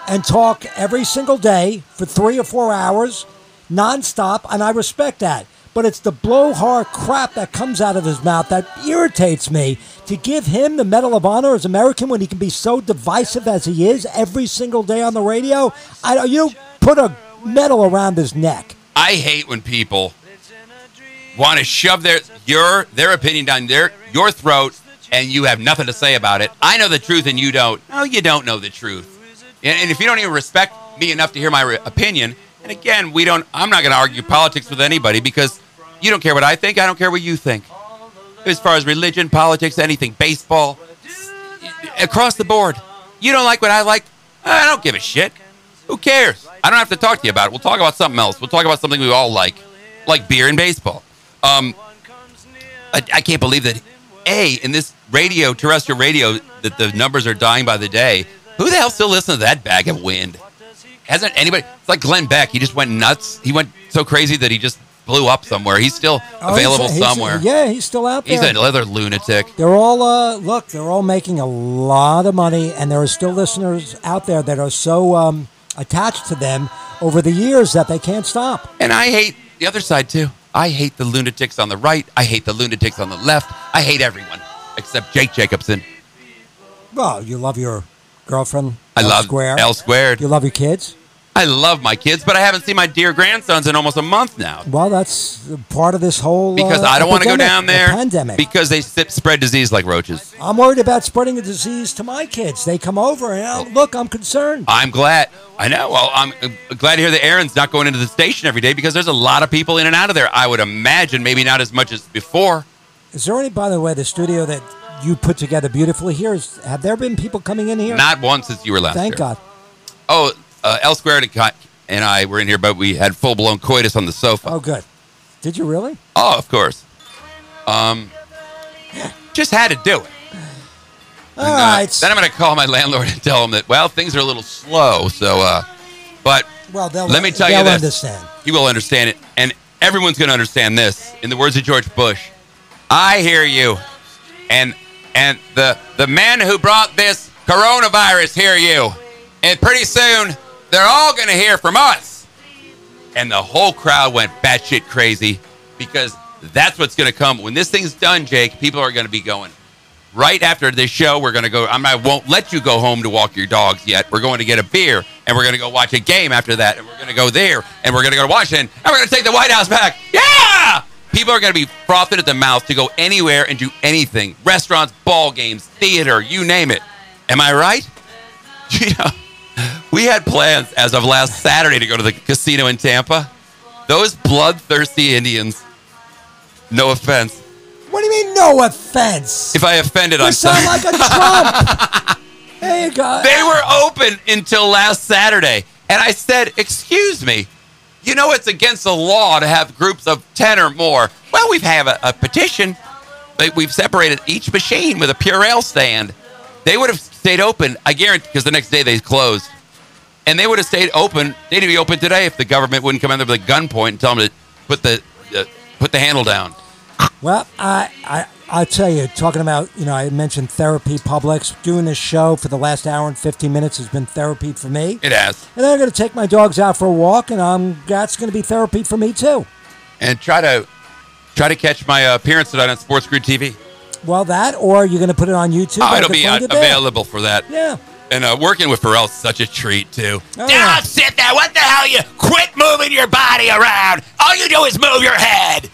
Speaker 3: and talk every single day for three or four hours, nonstop, and I respect that. But it's the blowhard crap that comes out of his mouth that irritates me. To give him the Medal of Honor as American when he can be so divisive as he is every single day on the radio, I don't. you put a medal around his neck.
Speaker 2: I hate when people want to shove their your their opinion down their your throat and you have nothing to say about it. I know the truth and you don't. No, you don't know the truth. And, and if you don't even respect me enough to hear my re- opinion, and again, we don't. I'm not going to argue politics with anybody because you don't care what I think. I don't care what you think. As far as religion, politics, anything, baseball, across the board. You don't like what I like. I don't give a shit. Who cares? I don't have to talk to you about it. We'll talk about something else. We'll talk about something we all like, like beer and baseball. Um, I, I can't believe that. A in this radio, terrestrial radio, that the numbers are dying by the day. Who the hell still listens to that bag of wind? Hasn't anybody? It's like Glenn Beck. He just went nuts. He went so crazy that he just blew up somewhere. He's still
Speaker 3: Oh,
Speaker 2: available
Speaker 3: he's- he's-
Speaker 2: somewhere.
Speaker 3: yeah, he's still out there.
Speaker 2: He's another lunatic.
Speaker 3: They're all uh, look. They're all making a lot of money, and there are still listeners out there that are so um, attached to them over the years that they can't stop.
Speaker 2: And I hate the other side too. I hate the lunatics on the right. I hate the lunatics on the left. I hate everyone except Jake Jacobson.
Speaker 3: Well, you love your girlfriend.
Speaker 2: I
Speaker 3: L
Speaker 2: love
Speaker 3: Square.
Speaker 2: L squared.
Speaker 3: You love your kids.
Speaker 2: I love my kids, but I haven't seen my dear grandsons in almost a month now
Speaker 3: Well, that's part of this whole
Speaker 2: because
Speaker 3: uh,
Speaker 2: I don't want to go down
Speaker 3: the
Speaker 2: there
Speaker 3: Pandemic.
Speaker 2: because they spread disease like roaches.
Speaker 3: I'm worried about spreading a disease to my kids. They come over and uh, look, I'm concerned.
Speaker 2: I'm glad. I know. Well, I'm uh, glad to hear that Aaron's not going into the station every day because there's a lot of people in and out of there. I would imagine maybe not as much as before.
Speaker 3: Is there any, by the way, the studio that you put together beautifully here? Is, have there been people coming in here?
Speaker 2: Not once since you were last
Speaker 3: Thank
Speaker 2: here.
Speaker 3: God.
Speaker 2: Oh, uh, L squared and and I were in here, but we had full blown coitus on the sofa.
Speaker 3: Oh, good. Did you really?
Speaker 2: Oh, of course. Um, just had to do it.
Speaker 3: All
Speaker 2: And, uh,
Speaker 3: right.
Speaker 2: Then I'm going to call my landlord and tell him that well things are a little slow. So, uh, but
Speaker 3: well,
Speaker 2: let me tell you this.
Speaker 3: understand.
Speaker 2: he will understand it, and everyone's going to understand this. In the words of George Bush, I hear you, and and the the men who brought this coronavirus hear you, and pretty soon they're all going to hear from us. And the whole crowd went batshit crazy because that's what's going to come when this thing's done. Jake, people are going to be going right after this show. We're going to go. I'm, I won't let you go home to walk your dogs yet. We're going to get a beer and we're going to go watch a game after that. And we're going to go there and we're going to go to Washington and we're going to take the White House back. Yeah! People are going to be frothing at the mouth to go anywhere and do anything restaurants, ball games, theater, you name it. Am I right? You know, we had plans as of last Saturday to go to the casino in Tampa. Those bloodthirsty Indians, no offense.
Speaker 3: What do you mean, no offense?
Speaker 2: If I offended,
Speaker 3: you
Speaker 2: I'm
Speaker 3: sound
Speaker 2: sorry.
Speaker 3: like a Trump. there you go.
Speaker 2: They were open until last Saturday. And I said, Excuse me, you know it's against the law to have groups of 10 or more. Well, we have a, a petition. We've separated each machine with a Purell stand. They would have stayed open, I guarantee, because the next day they closed. And they would have stayed open. They'd be open today if the government wouldn't come in there with a gunpoint and tell them to put the, uh, put the handle down.
Speaker 3: Well, I, I, I tell you, talking about, you know, I mentioned therapy, Publix. Doing this show for the last hour and 15 minutes has been therapy for me.
Speaker 2: It has.
Speaker 3: And then I'm going to take my dogs out for a walk, and um, that's going to be therapy for me, too.
Speaker 2: And try to try to catch my uh, appearance tonight on Sports Grid TV.
Speaker 3: Well, that, or you're going to put it on YouTube.
Speaker 2: Oh, it'll be uh, available for that.
Speaker 3: Yeah.
Speaker 2: And uh, working with Pharrell's such a treat too.
Speaker 3: Oh, yeah.
Speaker 2: sit there. What the hell? You quit moving your body around. All you do is move your head.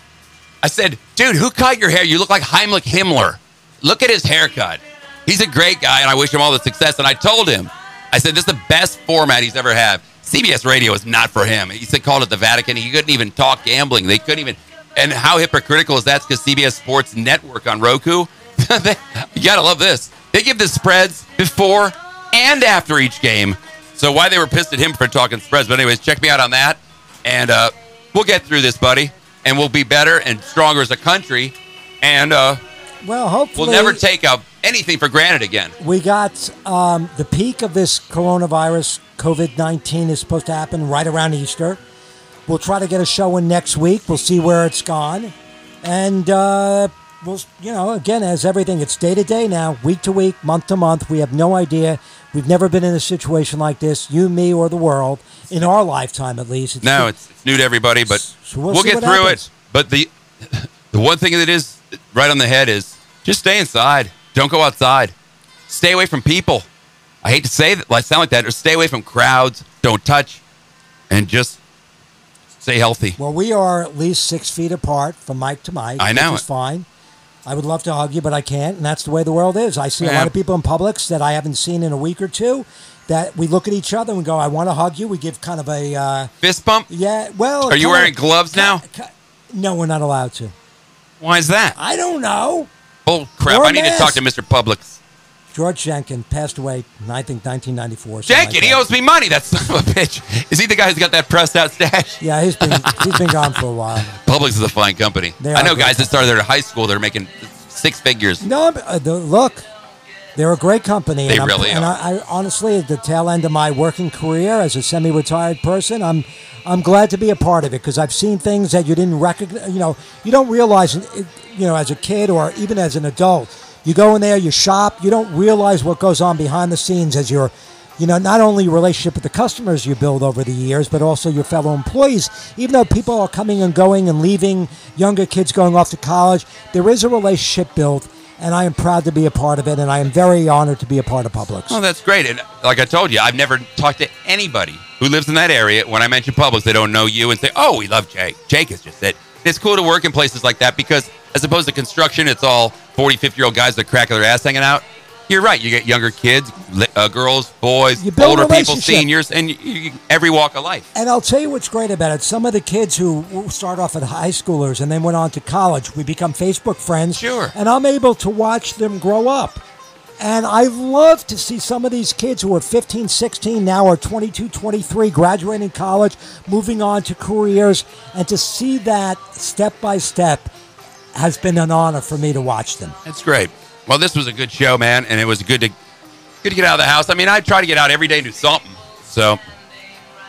Speaker 2: I said, dude, who cut your hair? You look like Heimlich Himmler. Look at his haircut. He's a great guy, and I wish him all the success. And I told him, I said, this is the best format he's ever had. CBS Radio is not for him. He said, called it the Vatican. He couldn't even talk gambling. They couldn't even. And how hypocritical is that? Because CBS Sports Network on Roku. You gotta love this. They give the spreads before and after each game. So why they were pissed at him for talking spreads. But anyways, check me out on that, and uh, we'll get through this, buddy, and we'll be better and stronger as a country. And uh,
Speaker 3: Well, hopefully
Speaker 2: We'll never take uh, anything for granted again.
Speaker 3: We got um, the peak of this coronavirus, COVID 19, is supposed to happen right around Easter. We'll try to get a show in next week. We'll see where it's gone. And uh, we'll, you know, again, as everything, it's day to day now, week to week, month to month. We have no idea. We've never been in a situation like this, you, me, or the world, in our lifetime at least. It's
Speaker 2: No, it's, it's new to everybody, but
Speaker 3: So we'll
Speaker 2: we'll, get through
Speaker 3: happens.
Speaker 2: it. But the the one thing that is right on the head is just stay inside. Don't go outside. Stay away from people. I hate to say that, like sound like that, or stay away from crowds. Don't touch, and just stay healthy.
Speaker 3: Well, we are at least six feet apart from mic to mic.
Speaker 2: I know
Speaker 3: is fine. I would love to hug you, but I can't, and that's the way the world is. I see a lot of people in Publix that I haven't seen in a week or two. That we look at each other and we go, "I want to hug you." We give kind of a uh,
Speaker 2: Fist bump.
Speaker 3: yeah. Well,
Speaker 2: Are you wearing gloves now?
Speaker 3: No, we're not allowed to.
Speaker 2: Why is that?
Speaker 3: I don't know.
Speaker 2: Oh crap! I need to talk to. Mr. Publix.
Speaker 3: George Jenkins passed away, I think, 1994. something like
Speaker 2: he owes me money. That son of a bitch. Is he the guy who's got that pressed out stash?
Speaker 3: Yeah, he's been he's been gone for a while.
Speaker 2: Publix is a fine company.
Speaker 3: They
Speaker 2: I know guys that started there in high school. They're making six figures.
Speaker 3: No, uh, the, look, they're a great company.
Speaker 2: They
Speaker 3: and
Speaker 2: really
Speaker 3: and
Speaker 2: are.
Speaker 3: I, I honestly, at the tail end of my working career as a semi-retired person, I'm I'm glad to be a part of it because I've seen things that you didn't recognize. You know, you don't realize, you know, as a kid or even as an adult, you go in there, you shop, you don't realize what goes on behind the scenes as you're. You know, not only your relationship with the customers you build over the years, but also your fellow employees. Even though people are coming and going and leaving, younger kids going off to college, there is a relationship built and I am proud to be a part of it, and I am very honored to be a part of Publix.
Speaker 2: Oh, that's great. And like I told you, I've never talked to anybody who lives in that area. When I mention Publix, they don't know you and say, "Oh, we love Jake." Jake is just it. It's cool to work in places like that because, as opposed to construction, it's all 40, 50 year old guys that crack their ass hanging out. You're right. You get younger kids, uh, girls, boys, older people, seniors, and you, you, every walk of life.
Speaker 3: And I'll tell you what's great about it. Some of the kids who start off at high schoolers and then went on to college, we become Facebook friends.
Speaker 2: Sure.
Speaker 3: And I'm able to watch them grow up. And I love to see some of these kids who are 15, 16, now are 22, 23, graduating college, moving on to careers, and to see that step by step has been an honor for me to watch them.
Speaker 2: That's great. Well, this was a good show, man, and it was good to good to get out of the house. I mean, I try to get out every day and do something. So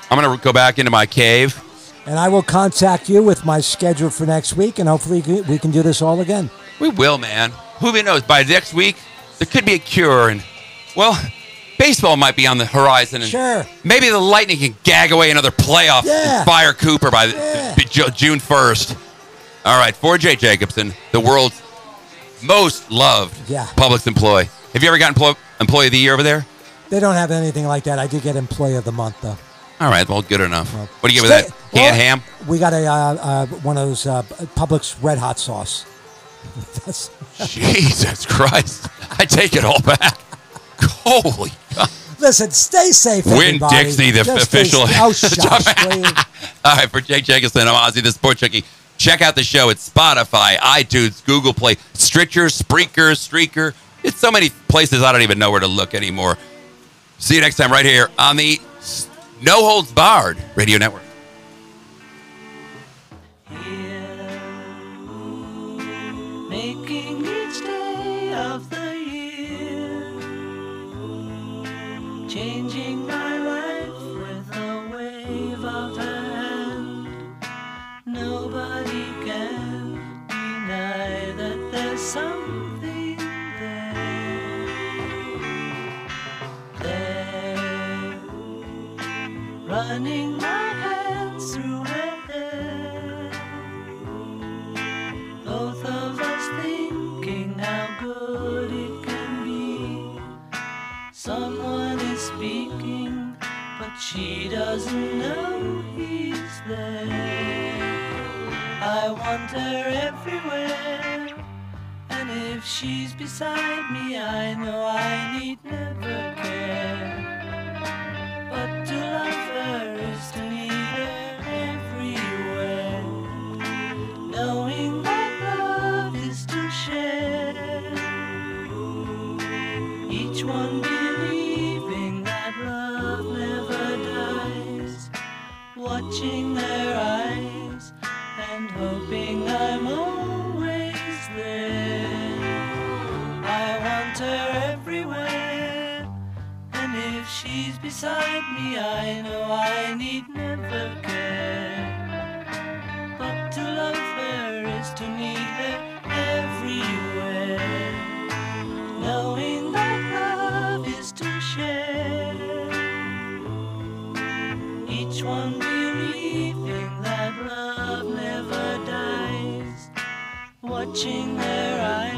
Speaker 2: I'm gonna go back into my cave.
Speaker 3: And I will contact you with my schedule for next week, and hopefully we can do this all again.
Speaker 2: We will, man. Who knows? By next week, there could be a cure, and well, baseball might be on the horizon. And
Speaker 3: Sure.
Speaker 2: Maybe the Lightning can gag away another playoff
Speaker 3: Yeah.
Speaker 2: and fire Cooper by
Speaker 3: Yeah.
Speaker 2: June 1st. All right, for Jay Jacobson, the world's most loved
Speaker 3: Yeah.
Speaker 2: Publix employee. Have you ever gotten employ- employee of the year over there?
Speaker 3: They don't have anything like that. I did get Employee of the Month, though.
Speaker 2: All right, well, good enough. what do you get with that? Canned
Speaker 3: well,
Speaker 2: ham?
Speaker 3: We got a uh, uh, one of those uh, Publix Red Hot sauce. That's,
Speaker 2: Jesus Christ. I take it all back. Holy God.
Speaker 3: listen, stay safe,
Speaker 2: Win
Speaker 3: everybody.
Speaker 2: Dixie, the
Speaker 3: Just
Speaker 2: official.
Speaker 3: sa- Oh, shush.
Speaker 2: All right, for Jake Jacobson, I'm Ozzy, the Sports Junkie. Check out the show at Spotify, iTunes, Google Play, Stitcher, Spreaker, Streaker. It's so many places I don't even know where to look anymore. See you next time right here on the No Holds Barred Radio Network.
Speaker 4: Changing my life with a wave of hand. Nobody can deny that there's something there. There, running my doesn't know he's there. I want her everywhere, and if she's beside me, I know I need never care. Beside me, I know I need never care. But to love her is to need her everywhere. Knowing that love is to share. Each one believing that love never dies. Watching their eyes